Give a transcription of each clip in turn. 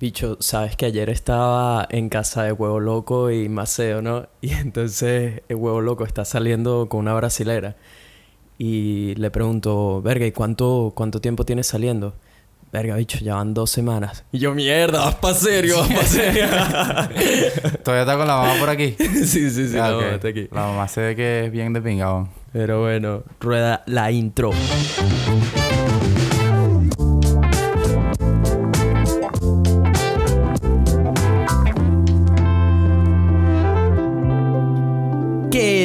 Bicho, sabes que ayer estaba en casa de Huevo Loco y Maceo, ¿no? Y entonces el Huevo Loco está saliendo con una brasilera. Y le pregunto, verga, ¿y cuánto, cuánto tiempo tienes saliendo? Verga, bicho, ya van dos semanas. Y yo, mierda, vas pa' serio, vas pa' serio. ¿Todavía está con la mamá por aquí? sí, sí, sí, Ah, la ok. mamá está aquí. La mamá se ve que es bien de pingabón. Pero bueno, rueda la intro.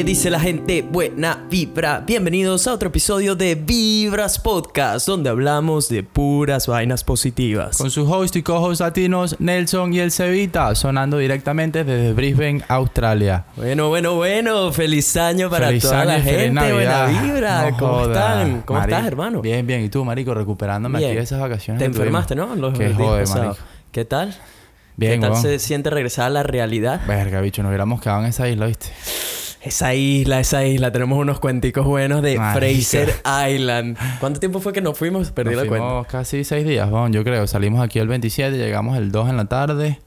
Dice la gente? Buena vibra. Bienvenidos a otro episodio de Vibras Podcast, donde hablamos de puras vainas positivas. Con sus host y co-host latinos, Nelson y el Cevita, sonando directamente desde Brisbane, Australia. Bueno, bueno, bueno. Feliz año para Feliz toda año la gente. Buena vibra. No ¿Cómo joda. están? ¿Cómo estás, hermano? Bien, bien. ¿Y tú, marico? Recuperándome Bien. aquí de esas vacaciones. Te enfermaste, ¿no? Los Qué días jode, pasados. marico. ¿Qué tal? Bien, ¿Qué tal se siente regresar a la realidad? Verga, bicho, nos hubiéramos quedado en esa isla, ¿viste? Esa isla, esa isla. Tenemos unos cuenticos buenos de Marica. Fraser Island. ¿Cuánto tiempo fue que nos fuimos? Perdí Nos la cuenta. fuimos casi seis días, weón, yo creo. Salimos aquí el 27, llegamos el 2 en la tarde.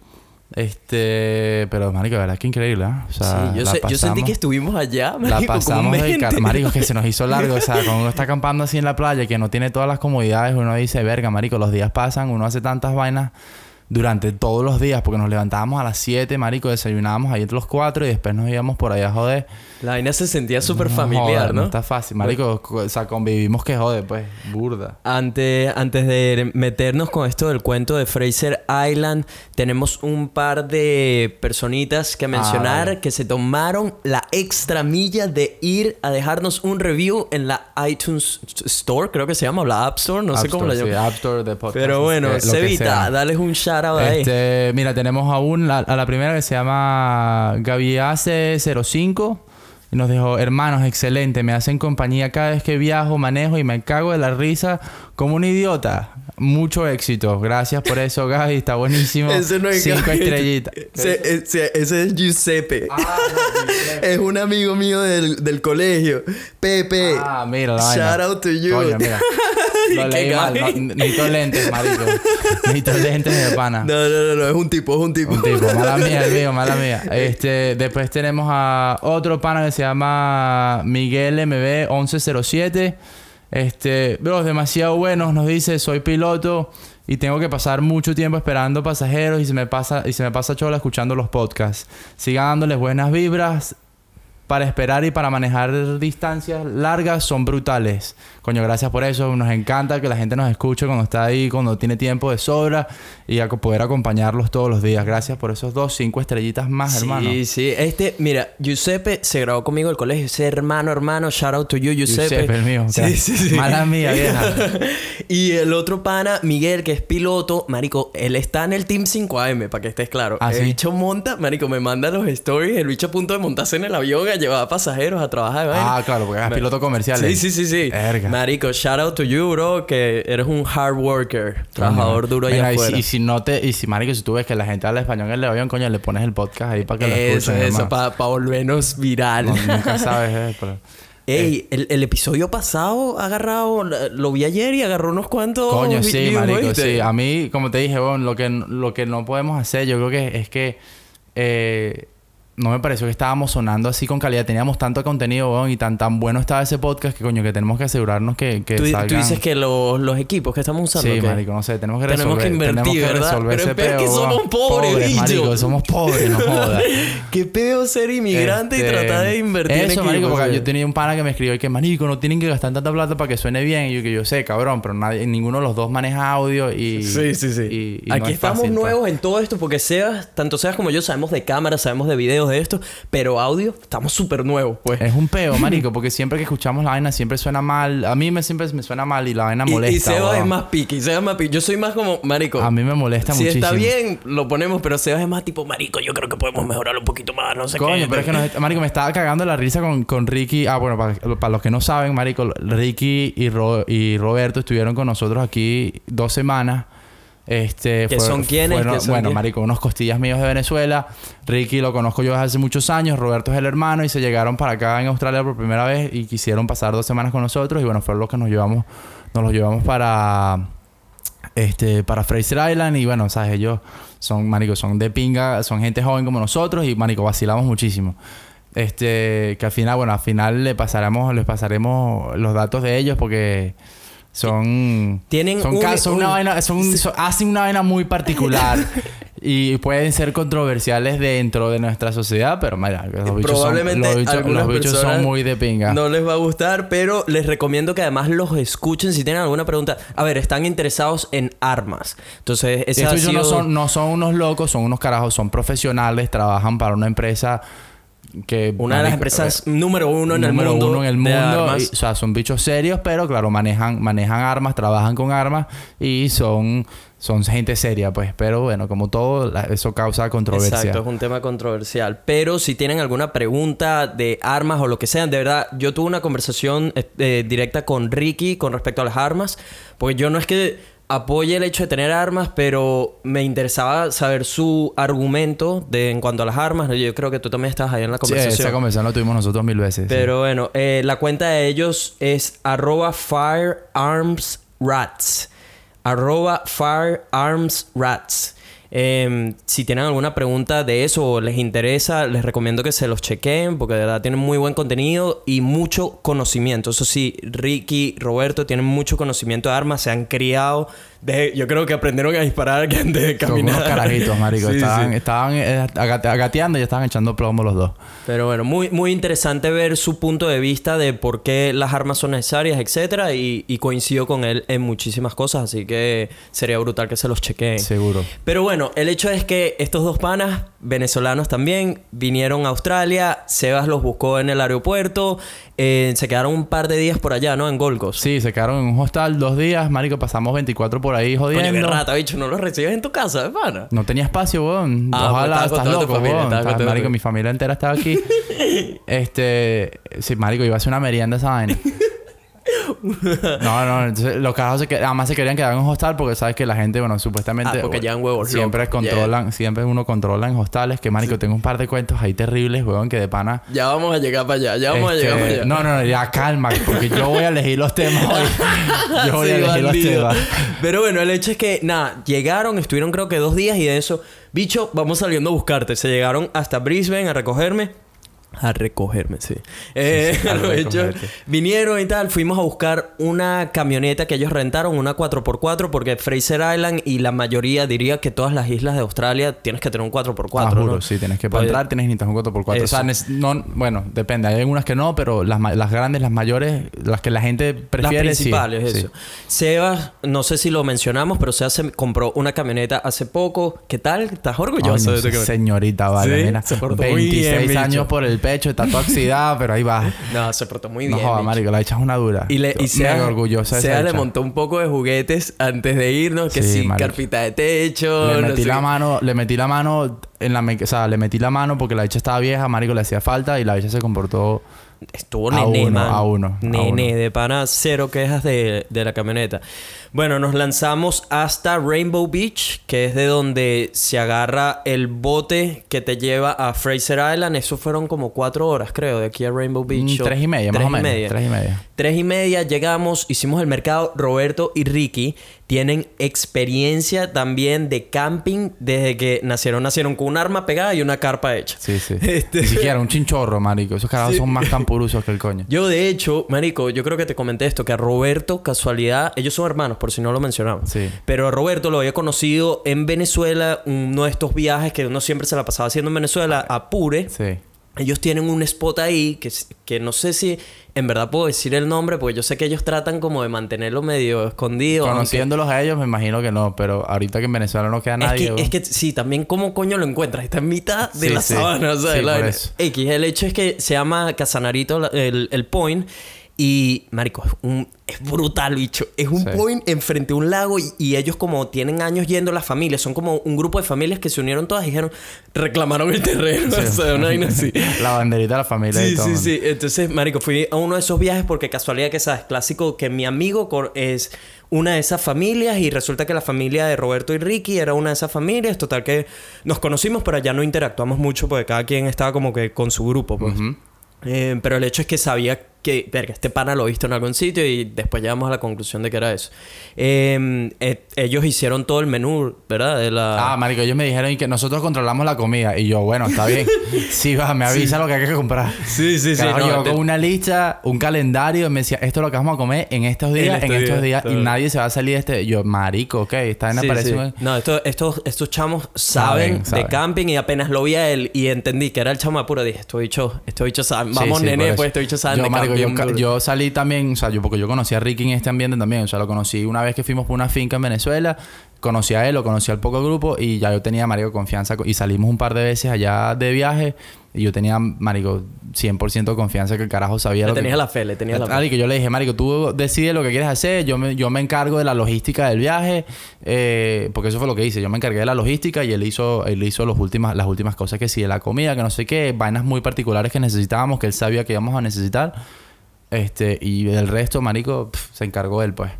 Este... Pero, marico, la verdad es que increíble, ¿eh? O sea, sí, yo, la sé- yo sentí que estuvimos allá, La marico, un pasamos entero. Marico, que se nos hizo largo. O sea, cuando uno está acampando así en la playa, que no tiene todas las comodidades, uno dice, verga, marico, los días pasan, uno hace tantas vainas durante todos los días, porque nos levantábamos a las 7, marico, desayunábamos ahí entre los 4 y después nos íbamos por allá a joder. La vaina se sentía súper familiar, ¿no? está fácil. Marico, co- o sea, convivimos que jode, pues, burda. Antes, antes de meternos con esto del cuento de Fraser Island, tenemos un par de personitas que mencionar vale. que se tomaron la extra milla de ir a dejarnos un review en la iTunes Store, creo que se llama, o la App Store, no sé cómo la Store, llaman. sí, App Store de podcast. Pero bueno, eh, Cevita, dales un shout ahí. Este, mira, tenemos aún la- a la primera que se llama Gaviace05 y nos dijo, hermanos, excelente, me hacen compañía cada vez que viajo, manejo y me cago de la risa como un idiota. Mucho éxito. Gracias por eso, Gaby, está buenísimo. Ese no es Cinco Gaby. estrellitas. Ese, ese- ese es Giuseppe. Ah, no, es un amigo mío del, del colegio. Pepe. Ah, mira la vaina. Shout out to you. Coño, mira. Lo leí mal. Gaby. No, necesito lentes, marico. Necesito lentes de pana. No, no, no, no, es un tipo, es un tipo. Un tipo, mala mía, el mío, mala mía. Este, después tenemos a otro pana que se llama Miguel MB 1107. Este, bro, demasiado buenos, nos dice, soy piloto y tengo que pasar mucho tiempo esperando pasajeros y se me pasa y se me pasa chola escuchando los podcasts. Sigan dándoles buenas vibras. Para esperar y para manejar distancias largas son brutales. Coño, gracias por eso. Nos encanta que la gente nos escuche cuando está ahí, cuando tiene tiempo de sobra y a poder acompañarlos todos los días. Gracias por esos dos, cinco estrellitas más, Sí, hermano. sí. Este, mira, Giuseppe se graduó conmigo del colegio. Ese hermano, hermano, shout out to you, Giuseppe. Giuseppe, el mío. Sí, sí, sí. Mala mía, vieja. y el otro pana, Miguel, que es piloto, marico, él está en el Team 5AM, para que estés claro. ¿Ah, el sí? bicho monta, marico, me manda los stories, el bicho a punto de montarse en el avión a llevar pasajeros a trabajar. Ah, claro, porque es piloto comercial. Sí, sí, sí, sí. Verga. Marico, shout out to you, bro, que eres un hard worker, trabajador duro allá Mira, y si, afuera. y si no te, y si marico, si tú ves que la gente habla español en el avión, coño, le pones el podcast ahí para que lo Eso, escuchen. eso, hermano. para volvernos viral. No, nunca sabes, eh, pero- Ey, el, el episodio pasado ha agarrado, lo vi ayer y agarró unos cuantos. Coño, sí, marico, ¿oíste? sí. A mí, como te dije, bueno, lo que, lo que no podemos hacer, yo creo que es que eh, no me pareció que estábamos sonando así con calidad. Teníamos tanto contenido, weón, y tan tan bueno estaba ese podcast que, coño, que tenemos que asegurarnos que, que ¿Tú, tú dices que los, los equipos que estamos usando. Sí, marico, no sé, tenemos que Tenemos resolver. que invertir, tenemos que ¿verdad? resolver Pero ese que somos pobres, bicho. marico, somos pobres, no jodas. Qué pedo ser inmigrante y Este, tratar de invertir en Eso, marico, equipos, porque sí. yo tenía un pana que me escribió y que, marico, no tienen que gastar tanta plata para que suene bien. Y yo que yo sé, cabrón, pero nadie, ninguno de los dos maneja audio y... Sí, sí, sí. y- y no Aquí es estamos fácil, pues. nuevos en todo esto porque Sebas, tanto Sebas como yo sabemos de cámaras, sabemos de videos de esto, pero audio estamos súper nuevos, pues. Es un peo, marico, porque siempre que escuchamos la vaina siempre suena mal. A mí me siempre me suena mal y la vaina Y- molesta. y, Sebas weón. es más piqui, Sebas es más piqui. Yo soy más como, marico. A mí me molesta si muchísimo. está bien, lo ponemos, pero Sebas es más tipo, marico, yo creo que podemos mejorarlo un poquito más, no sé Coño, qué. pero es que nos- marico, me estaba cagando la risa con, con Ricky. Ah, bueno, para, para los que no saben, marico, Ricky y, Ro- y Roberto estuvieron con nosotros aquí dos semanas. Este, ¿Qué son quiénes? fueron- ¿Qué son bueno, quién? marico, unos costillas míos de Venezuela. Ricky lo conozco yo desde hace muchos años. Roberto es el hermano y se llegaron para acá en Australia por primera vez y quisieron pasar dos semanas con nosotros. Y bueno, fueron los que nos llevamos, nos los llevamos para este, para Fraser Island y bueno, sabes, ellos son, marico, son de pinga, son gente joven como nosotros y marico, vacilamos muchísimo. Este, que al final, bueno, al final le pasaremos, les pasaremos los datos de ellos porque son tienen son, un- son una un- vaina, son- son- hacen una vaina muy particular y pueden ser controversiales dentro de nuestra sociedad, pero mira, los bichos, son, Probablemente los bichos- algunas los bichos son muy de pinga. No les va a gustar, pero les recomiendo que además los escuchen si tienen alguna pregunta. A ver, están interesados en armas. Entonces, ese ha bichos no sido- son, no son unos locos, son unos carajos, son profesionales, trabajan para una empresa que... una de las empresas número uno en número el mundo. uno en el mundo. y, o sea, son bichos serios, pero claro, manejan, manejan armas, trabajan con armas y son, son gente seria, pues. Pero bueno, como todo, la- eso causa controversia. Exacto, es un tema controversial. Pero si tienen alguna pregunta de armas o lo que sea, de verdad, yo tuve una conversación eh, eh, directa con Ricky con respecto a las armas, porque yo no es que apoye el hecho de tener armas, pero me interesaba saber su argumento de en cuanto a las armas. Yo creo que tú también estabas ahí en la Sí, conversación. esa conversación la tuvimos nosotros mil veces. sí. Pero bueno, eh, la cuenta de ellos es arroba firearmsrats. Arroba firearmsrats. Eh, si tienen alguna pregunta de eso o les interesa, les recomiendo que se los chequen porque de verdad tienen muy buen contenido y mucho conocimiento. Eso sí, Ricky, Roberto tienen mucho conocimiento de armas, se han criado. De, yo creo que aprendieron a disparar antes de Son caminar. unos carajitos, marico. Sí, estaban sí. estaban eh, agate- agateando y estaban echando plomo los dos. Pero bueno, muy, muy interesante ver su punto de vista de por qué las armas son necesarias, etcétera, y, y coincido con él en muchísimas cosas, así que sería brutal que se los chequeen. Seguro. Pero bueno, el hecho es que estos dos panas, venezolanos también, vinieron a Australia, Sebas los buscó en el aeropuerto, eh, se quedaron un par de días por allá, ¿no? En Gold Coast. Sí, se quedaron en un hostal dos días, marico. Pasamos 24 por ahí Coño, qué jodiendo. rata, bicho, no los recibes en tu casa, ¿eh, pana? No tenía espacio, weón. Ah, pues Ojalá, estás tu loco, familia, weón. Estás- marico, mi familia entera estaba aquí. este... Sí, marico, iba a hacer una merienda esa vaina. No, no. Entonces, los carajos se que- además se querían quedar en un hostal porque sabes que la gente, bueno, supuestamente... Ah, porque llevan huevos Siempre controlan... Siempre uno controla en hostales. Que, marico, tengo un par de cuentos ahí terribles, weón, que de pana... Ya vamos a llegar para allá, ya vamos Este, a llegar para allá. No, no, no, ya calma, porque yo voy a elegir los temas hoy. Yo voy a elegir los temas. Pero bueno, el hecho es que, nada, llegaron, estuvieron creo que dos días y de eso, bicho, vamos saliendo a buscarte. Se llegaron hasta Brisbane a recogerme. A recogerme, sí. Eh, sí, hecho, recogerte. vinieron y tal, fuimos a buscar una camioneta que ellos rentaron, una 4x4, porque Fraser Island y la mayoría, diría que todas las islas de Australia tienes que tener un 4x4. Ah, ¿no? juro, sí, tienes que para Pues, entrar tienes que necesitar un 4x4. O sea, Eso. no, bueno, depende. Hay algunas que no, pero las, las grandes, las mayores, las que la gente prefiere, las sí, principales, sí. eso. Sebas, no sé si lo mencionamos, pero Sebas se compró una camioneta hace poco. ¿Qué tal? ¿Estás orgulloso Coño, de tu señorita, vale, Sí, mira. se portó muy 26 bien, años por el pecho, está toda oxidada, pero ahí va. No, se portó muy no bien. joda, bicho. marico, la echas una dura. Y, le, y Sebas, orgullosa Sebas le montó un poco de juguetes antes de irnos, que Sí, carpita de techo. Le no metí sé la qué. mano, le metí la mano en la, o sea, le metí la mano porque la hecha estaba vieja, marico, le hacía falta y la hecha se comportó Estuvo A nene, uno, man. a uno, a Nene, uno. de pana, cero quejas de, de la camioneta. Bueno, nos lanzamos hasta Rainbow Beach, que es de donde se agarra el bote que te lleva a Fraser Island. Eso fueron como cuatro horas, creo, de aquí a Rainbow Beach. mm, tres y media, más o menos. media. Tres y media. Tres y media llegamos, hicimos el mercado. Roberto y Ricky tienen experiencia también de camping desde que nacieron. Nacieron con un arma pegada y una carpa hecha. Sí, sí. Este- Ni siquiera un chinchorro, marico. Esos carajos son más campurusos que el coño. Yo, de hecho, Marico, yo creo que te comenté esto, que a Roberto, casualidad, ellos son hermanos, por si no lo mencionamos. Sí. Pero a Roberto lo había conocido en Venezuela, uno de estos viajes que uno siempre se la pasaba haciendo en Venezuela, a Pure. Sí. Ellos tienen un spot ahí que, que no sé si en verdad puedo decir el nombre, porque yo sé que ellos tratan como de mantenerlo medio escondido. aunque- Conociéndolos a ellos, me imagino que no. Pero ahorita que en Venezuela no queda Es nadie. que, weón. es que sí, también cómo coño lo encuentras. Está en mitad de Sí, la sí. sabana, o sea, Sí, la. X, el hecho es que se llama Casanarito el, el point. Y, marico, es, un, es brutal, bicho. Es un Sí. point enfrente a un lago y, y ellos como tienen años yendo las familias. Son como un grupo de familias que se unieron todas y dijeron... Reclamaron el terreno. Sí. O sea, una vaina así. la banderita de la familia y Sí, todo. sí, sí. Entonces, marico, fui a uno de esos viajes porque casualidad que sabes, clásico que mi amigo es una de esas familias y resulta que la familia de Roberto y Ricky era una de esas familias. Total que nos conocimos, pero ya no interactuamos mucho porque cada quien estaba como que con su grupo, pues. Eh, pero el hecho es que sabía que, verga, este pana lo he visto en algún sitio y después llegamos a la conclusión de que era eso. Eh, eh, ellos hicieron todo el menú, ¿verdad? De la... Ah, marico, ellos me dijeron que nosotros controlamos la comida. Y yo, bueno, está bien. sí, va, me avisa lo que hay que comprar. Sí, sí, sí. Carajo, no, llegó te- con una lista, un calendario, y me decía, esto es lo que vamos a comer en estos días, en, estos estos días, días, y todo. nadie se va a salir de este. Yo, marico, ok, esta vaina Sí, sí. No, esto- estos, estos chamos Saben, saben, saben. de camping y apenas lo vi a él y entendí que era el chamo apuro. Dije, estos bichos, estos bichos saben. Sí, Vamos, sí, nene, pues estos bichos saben yo, de marico, yo, salí también, o sea, yo porque yo conocí a Ricky en este ambiente también, o sea, lo conocí una vez que fuimos por una finca en Venezuela, conocí a él, lo conocí al poco grupo y ya yo tenía, marico, confianza co- y salimos un par de veces allá de viaje y yo tenía, marico, 100% confianza que el carajo sabía Le lo que... tenías la fe, le tenías la fe. Marico, yo le dije, Marico, tú decides lo que quieres hacer, yo me, yo me encargo de la logística del viaje, eh, porque eso fue lo que hice, yo me encargué de la logística y él hizo, él hizo los últimas, las últimas cosas que sí, de la comida, que no sé qué, vainas muy particulares que necesitábamos, que él sabía que íbamos a necesitar, este, y del resto, Marico, pf, se encargó él, pues.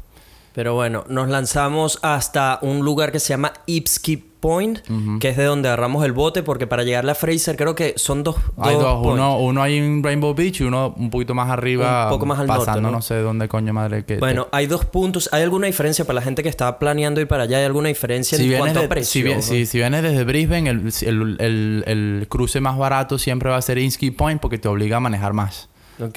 Pero bueno, nos lanzamos hasta un lugar que se llama Ipsky Point, que es de donde agarramos el bote, porque para llegar a Fraser creo que son dos. Hay dos, uno, uno ahí en Rainbow Beach y uno un poquito más arriba, Un poco más al norte, pasando ¿no? no sé dónde coño madre que... Bueno, hay dos puntos. ¿Hay alguna diferencia para la gente que está planeando ir para allá? ¿Hay alguna diferencia si en cuanto de- a precio? si, bien- ¿no? si- si vienes desde Brisbane, el, el- el- el cruce más barato siempre va a ser Insky Point porque te obliga a manejar más.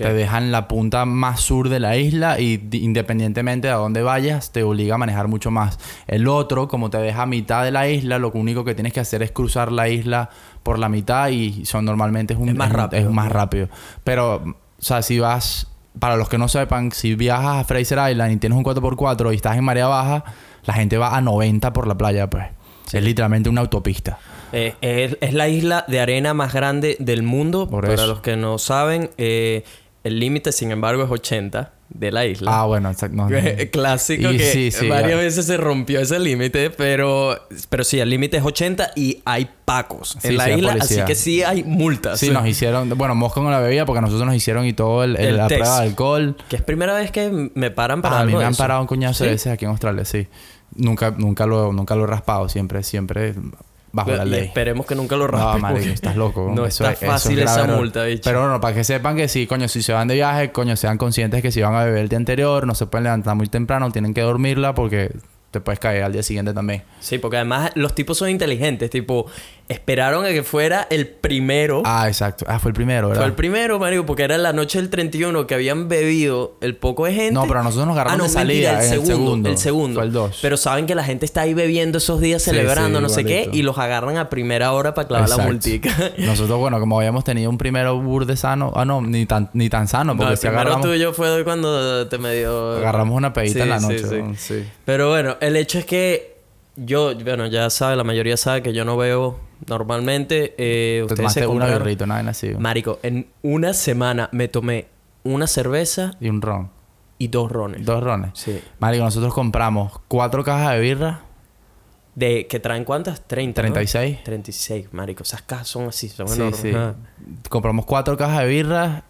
Te dejan la punta más sur de la isla y di- independientemente de a dónde vayas, te obliga a manejar mucho más. El otro, como te deja a mitad de la isla, lo único que tienes que hacer es cruzar la isla por la mitad y son normalmente es un Es más rápido. es más rápido. Pero, o sea, si vas, para los que no sepan, si viajas a Fraser Island y tienes un 4x4 y estás en marea baja, la gente va a 90 por la playa, pues. Es literalmente una autopista. Eh, es, es la isla de arena más grande del mundo. Por Para eso. los que no saben, eh, el límite, sin embargo, es 80 de la isla. Ah, bueno, exacto. no, no. Clásico Y que sí, sí, varias ya. veces se rompió ese límite, pero, pero sí, el límite es 80 y hay pacos Sí, en la isla, así que sí hay multas. Sí, nos hicieron... Bueno, Mosco no la bebía porque nosotros nos hicieron y todo el, el- El la prueba de alcohol. Que es primera vez que me paran para Ah, a mí algo me han eso. parado un coñazo de veces aquí en Australia, sí. Nunca, nunca, lo, nunca lo he raspado. Siempre, siempre bajo la Y ley. esperemos que nunca lo No, raspes. marico, estás loco. No Eso está es- eso es fácil esa error. multa, bicho. Pero bueno, para que sepan que sí, coño, si se van de viaje, coño, sean conscientes que si van a beber el día anterior, no se pueden levantar muy temprano, tienen que dormirla porque te puedes caer al día siguiente también. Sí, porque además los tipos son inteligentes. Tipo, esperaron a que fuera el primero. Ah, exacto. Ah, fue el primero, ¿verdad? Fue el primero, Mario, porque era la noche del 31 que habían bebido el poco de gente. No, pero nosotros nos agarraron ah, no, de salida mentira, el en el segundo, segundo. El segundo. Fue el dos. Pero saben que la gente está ahí bebiendo esos días, celebrando, sí, no sé qué, y los agarran a primera hora para clavar la multica. Nosotros, bueno, como habíamos tenido un primero burde sano, ah, no, ni tan, ni tan sano, No, porque el si primero agarramos, tuyo fue cuando te medio... agarramos una pedita Sí, en la noche. sí. ¿no? sí. Pero bueno, el hecho es que yo, bueno, ya sabe, la mayoría sabe que yo no veo normalmente. Eh, Te ustedes tomaste se una una vaina así. Marico, en una semana me tomé una cerveza Y un ron. y dos rones. Dos rones. Sí. Marico, nosotros compramos cuatro cajas de birra, ¿De que traen cuántas? 30. ¿no? 36. 36, marico. Esas cajas son así, son Sí, enormes. sí. Ajá. Compramos cuatro cajas de birra,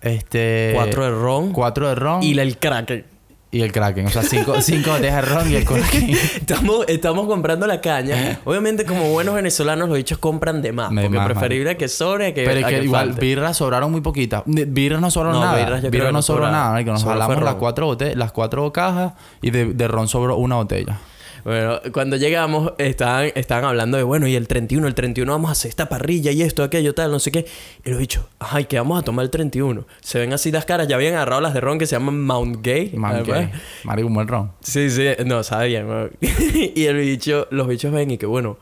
este... Cuatro de ron Cuatro de ron y y, la- Kraken. el Kraken. O sea, cinco, cinco botellas de ron y el Kraken. Estamos, estamos comprando la caña. Obviamente, como buenos venezolanos, los dichos compran de más. Porque más, preferible que sobre que Pero es que que igual, falte. birras sobraron muy poquitas. Birras no sobraron No, nada. birras yo creo Birras que no sobró nada. marico. Nos jalamos las cuatro, bote- las cuatro cajas y de, de ron sobró una botella. Bueno, cuando llegamos, estaban, estaban hablando de, bueno, y el 31, el 31 vamos a hacer esta parrilla y esto, aquello, tal, no sé qué. Y los dicho, ay, que vamos a tomar el 31. Se ven así las caras, ya habían agarrado las de ron que se llaman Mount Gay. Además. que- Marico, un buen ron. Sí, sí, no, weón. y el bicho, los bichos ven y que, bueno,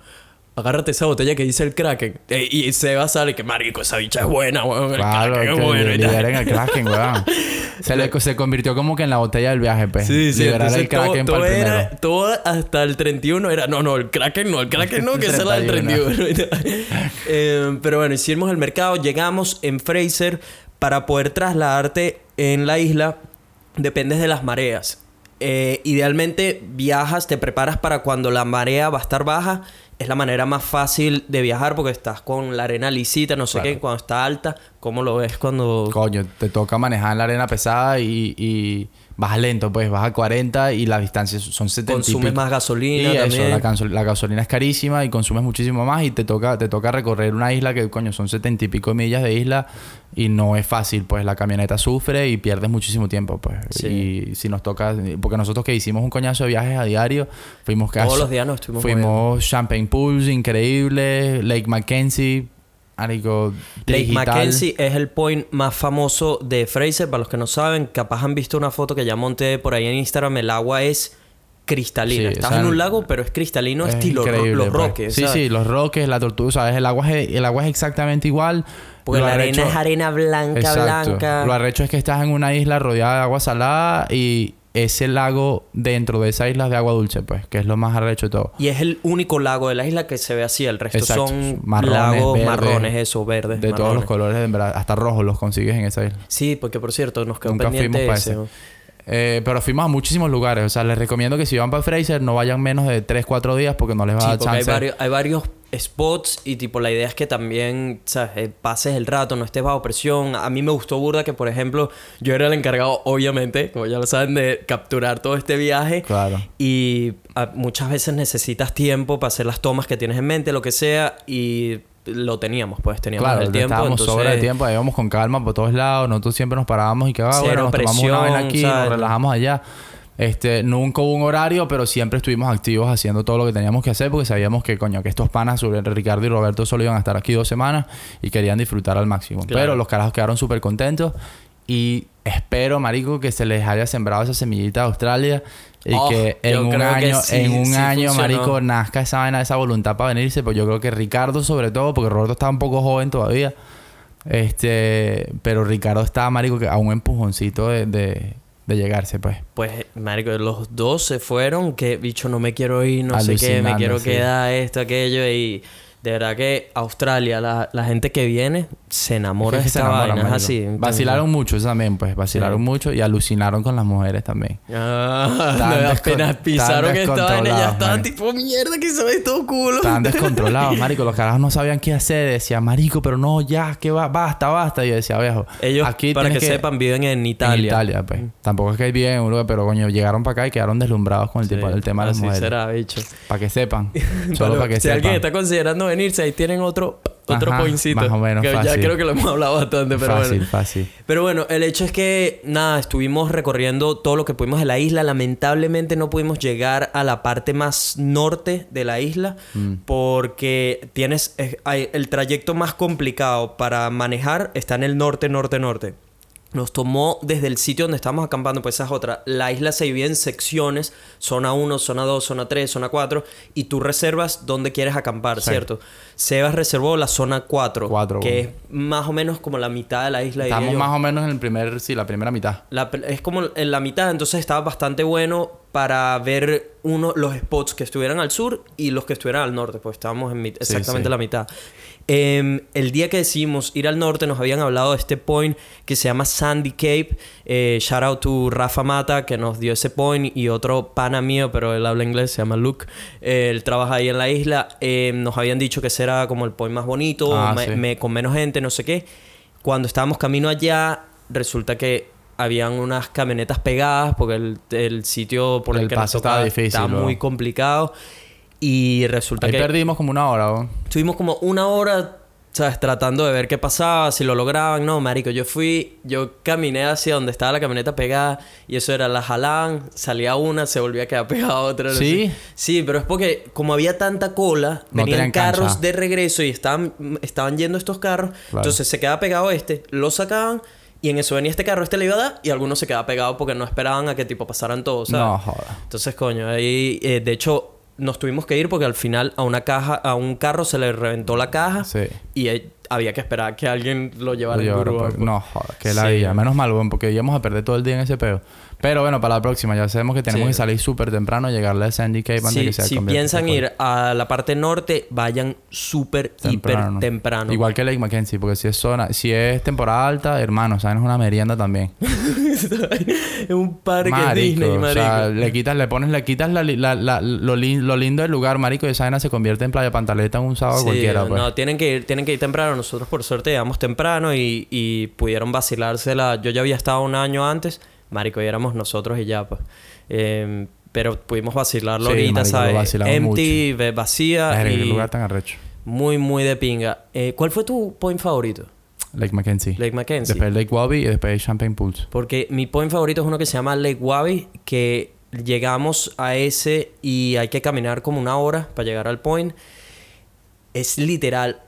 agárrate esa botella que dice el Kraken. Eh, y Seba sale que, marico, esa bicha es buena, weón. El Claro, Kraken es bueno. y el Kraken, weón. Se, le, se convirtió como que en la botella del viaje, pues. Sí, sí, Liberar el Kraken todo, para el era, primero. todo hasta el 31 era, no, no, el Kraken no, el Kraken no, que es la del 31. Eh, pero bueno, hicimos el mercado, llegamos en Fraser para poder trasladarte en la isla, dependes de las mareas. Eh, idealmente viajas, te preparas para cuando la marea va a estar baja. Es la manera más fácil de viajar porque estás con la arena lisita, no sé Claro. qué. Cuando está alta, ¿cómo lo ves cuando...? Coño, te toca manejar en la arena pesada y, y vas lento, pues vas a 40 y las distancias son 70 y Consumes más gasolina Y eso, también. la, gaso- la gasolina es carísima y consumes muchísimo más y te toca, te toca recorrer una isla que, coño, son 70 y pico millas de isla y no es fácil, pues la camioneta sufre y pierdes muchísimo tiempo, pues. Sí. Y si nos toca, porque nosotros que hicimos un coñazo de viajes a diario, fuimos casi... Todos los días nos estuvimos moviendo. Fuimos Champagne Pools, increíble, Lake Mackenzie, marico, Lake digital. Mackenzie es el point más famoso de Fraser. Para los que no saben, capaz han visto una foto que ya monté por ahí en Instagram. El agua es cristalina. Sí, Estás o sea, en un lago, pero es cristalino, Es estilo ro- los pues. roques. Sí, ¿sabes? sí, los roques, la tortuga, ¿sabes? El agua es, el agua es exactamente igual. Porque Lo la arena arrecho- es arena blanca, Exacto. blanca. Lo arrecho es que estás en una isla rodeada de agua salada y ese lago dentro de esa isla de agua dulce, pues, que es lo más arrecho de todo. Y es el único lago de la isla que se ve así. El resto Exacto. son Marrones, lagos verdes, marrones, eso, verdes. De todos los colores, en verdad, hasta rojos los consigues en esa isla. Sí, porque por cierto, nos quedó Nunca pendiente fuimos ese. Eh, pero fuimos a muchísimos lugares. O sea, les recomiendo que si van para Fraser no vayan menos de 3, 4 días porque no les va Sí, a dar porque hay chance. varios, hay varios spots y tipo la idea es que también ¿sabes? Eh, pases el rato, no estés bajo presión. A mí me gustó burda que por ejemplo yo era el encargado obviamente, como ya lo saben, de capturar todo este viaje Claro. y ah, muchas veces necesitas tiempo para hacer las tomas que tienes en mente, lo que sea y lo teníamos, pues teníamos Claro, el tiempo. estábamos entonces, sobra de tiempo, ahí íbamos con calma por todos lados, nosotros siempre nos parábamos y que, ah, Cero bueno, nos tomamos una presión, vaina aquí, ¿sabes? nos relajamos allá. Este, nunca hubo un horario, pero siempre estuvimos activos haciendo todo lo que teníamos que hacer porque sabíamos que, coño, que estos panas, sobre Ricardo y Roberto, solo iban a estar aquí dos semanas y querían disfrutar al máximo. Claro. Pero los carajos quedaron súper contentos y espero, marico, que se les haya sembrado esa semillita de Australia y Oh, que en un año, sí, en un sí año, funcionó. marico, nazca esa vaina, esa voluntad para venirse. Pues yo creo que Ricardo, sobre todo, porque Roberto estaba un poco joven todavía. Este, pero Ricardo estaba, marico, que a un empujoncito de, de, de llegarse, pues. Pues, marico, los dos se fueron, que bicho, no me quiero ir, no sé qué, me quiero sí. quedar, esto, aquello, y de verdad que Australia, la, la gente que viene, se enamora Es de que se esta vaina, es así. entonces- Vacilaron mucho eso también, pues. Vacilaron Sí. mucho y alucinaron con las mujeres también. Ah, apenas pisaron estaban esta vaina, ya estaban tipo, mierda, que se ve todo culo. Estaban descontrolados, marico. Los carajos no sabían qué hacer. Decían, marico, pero no, ya, que va, basta, basta. Y yo decía, viejo, Ellos, aquí para que, sepan, viven en En Italia. Italia, pues. Tampoco es que viven en pero coño, llegaron para acá y quedaron deslumbrados con el, Sí, tipo, el tema de las así mujeres. será, bicho. Para que sepan. Solo para que si sepan. alguien está considerando venirse, ahí tienen otro, otro Ajá, pointcito. más o menos, que Ya creo que lo hemos hablado bastante, pero fácil, bueno. fácil. Pero bueno, el hecho es que, nada, estuvimos recorriendo todo lo que pudimos de la isla. Lamentablemente no pudimos llegar a la parte más norte de la isla Mm. porque tienes eh, hay- el trayecto más complicado para manejar está en el norte, norte, norte. Nos tomó desde el sitio donde estábamos acampando, pues esa es otra. La isla se divide en secciones, zona 1, zona 2, zona 3, zona 4, y tú reservas dónde quieres acampar, Sí. ¿cierto? Sebas reservó la zona 4, Cuatro, que bueno. es más o menos como la mitad de la isla. Estamos más o menos en el primer, sí, la primera mitad. La es como en la mitad, entonces estaba bastante bueno para ver uno, los spots que estuvieran al sur y los que estuvieran al norte, pues estábamos en exactamente sí. la mitad. Em, el día que decidimos ir al norte nos habían hablado de este point que se llama Sandy Cape. Eh, shout out to Rafa Mata que nos dio ese point y otro pana mío, pero él habla inglés, se llama Luke. Eh, él trabaja ahí en la isla. Em, nos habían dicho que ese era como el point más bonito, Ah, me- sí. me- con menos gente, no sé qué. Cuando estábamos camino allá, resulta que habían unas camionetas pegadas porque el, el sitio por el, El que nos paso estaba tocaba difícil, estaba muy complicado. Y resulta Ahí que perdimos como una hora, ¿no? estuvimos como una hora, ¿sabes? Tratando de ver qué pasaba, si lo lograban. No, marico, yo fui, yo caminé hacia donde estaba la camioneta pegada y eso era la jalaban, salía una, se volvía a quedar pegada otra. no ¿Sí? sé. Sí, pero es porque como había tanta cola, No venían cancha. carros de regreso y estaban, estaban yendo estos carros. Claro. Entonces se quedaba pegado este, lo sacaban y en eso venía este carro, este le iba a dar y algunos se quedaba pegado porque no esperaban a que tipo pasaran todos, ¿sabes? No, joda. Entonces, coño, ahí, eh, de hecho, nos tuvimos que ir porque al final a una caja, a un carro se le reventó la caja Sí. y eh, había que esperar que alguien lo llevara Lo en llevaron, grúa, pues. pues. No, joder, qué Sí. Menos mal, weón, porque íbamos a perder todo el día en ese peo. Pero bueno, para la próxima ya sabemos que tenemos Sí. que salir súper temprano, llegarle a Sandy Cape antes que sea si piensan ir a la parte norte, vayan súper, hiper temprano. Igual que Lake Mackenzie, porque si es zona, si es temporada alta, hermano, saben, es una merienda también. es un parque Marico, Disney, marico. O sea, le quitas, le pones, le quitas la, la- la- lo, li- lo lindo del lugar, marico, y esa vaina se convierte en playa pantaleta en un sábado Sí, cualquiera, pues. No, tienen que ir, tienen que ir temprano. Nosotros por suerte llegamos temprano y, y pudieron vacilársela. Yo ya había estado un año antes. Marico, y éramos nosotros y ya, pues. Eh, pero pudimos vacilarlo Sí, ahorita, marico, ¿sabes? Empty, vacía Verga, qué y lugar tan arrecho. muy, muy de pinga. Eh, ¿Cuál fue tu point favorito? Lake Mackenzie. Lake Mackenzie. Después Lake Wabi y después Champagne Pools. Porque mi point favorito es uno que se llama Lake Wabi, que llegamos a ese y hay que caminar como una hora para llegar al point. Es literal,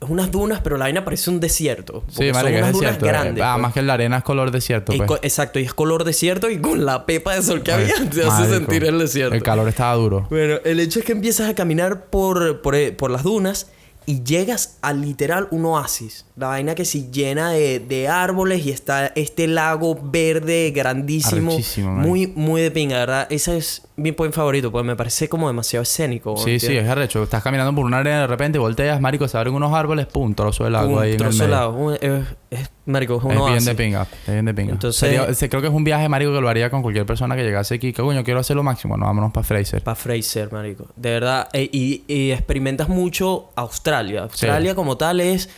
unas dunas, pero la vaina parece un desierto. Sí, porque son es unas dunas desierto. grandes. Ah, pues. más que la arena es color desierto, Es pues. co- exacto, y es color desierto y con la pepa de sol que había te hace sentir el desierto. El calor estaba duro. Bueno, el hecho es que empiezas a caminar por, por, eh, por las dunas y llegas a literal un oasis. La vaina que se llena de, de árboles y está este lago verde grandísimo. Arrechísimo, muy, muy de pinga, ¿verdad? Ese es mi point favorito, porque me parece como demasiado escénico. Sí, sí, es arrecho. Estás caminando por una arena de repente, volteas, marico, se abren unos árboles, pum, trozo de lago Un ahí en el trozo de lago. Un- Es, es- marico, es bien de pinga, es bien de pinga. Entonces- Sería- se- creo que es un viaje, marico, que lo haría con cualquier persona que llegase aquí. Que coño, quiero hacer lo máximo. No, vámonos para Fraser. Para Fraser, marico. De verdad. eh, y, y experimentas mucho Australia. Australia como tal es...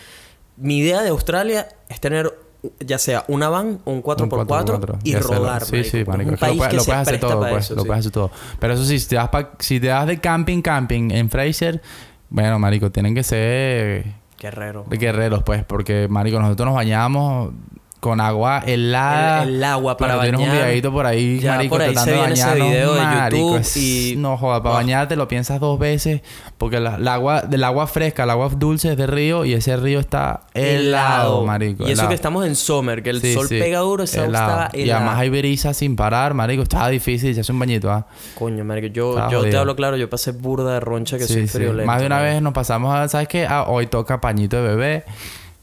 Mi idea de Australia es tener ya sea una van o un 4x4 4x4 y rodar, Sí, sí, marico. Lo puedes, hacer todo, pues. lo puedes hacer todo. Pero eso sí, si te das, pa- si te das de camping, camping en Fraser, bueno, marico, tienen que ser Guerrero. de guerreros, pues. Porque, marico, nosotros nos bañamos con agua helada. El- el agua para Pero tienes un bañar. videito por ahí, Ya, marico, por ahí se tratando de ese bañarnos, de marico, YouTube es- y- No, joda, para Oh. bañarte lo piensas dos veces. Porque la, la agua, del agua fresca, el agua dulce es de río y ese río está helado, marico. Y eso helado. que estamos en summer, que el Sí, sol sí. pega duro, agua Helado. estaba Y además hay brisa sin parar, marico. Estaba difícil, se hace un bañito, ¿ah? Coño, marico, yo, Estaba yo te hablo claro, yo pasé burda de roncha que Sí, soy friolento. Más de una marico. vez nos pasamos a, ¿sabes qué? Ah, hoy toca pañito de bebé.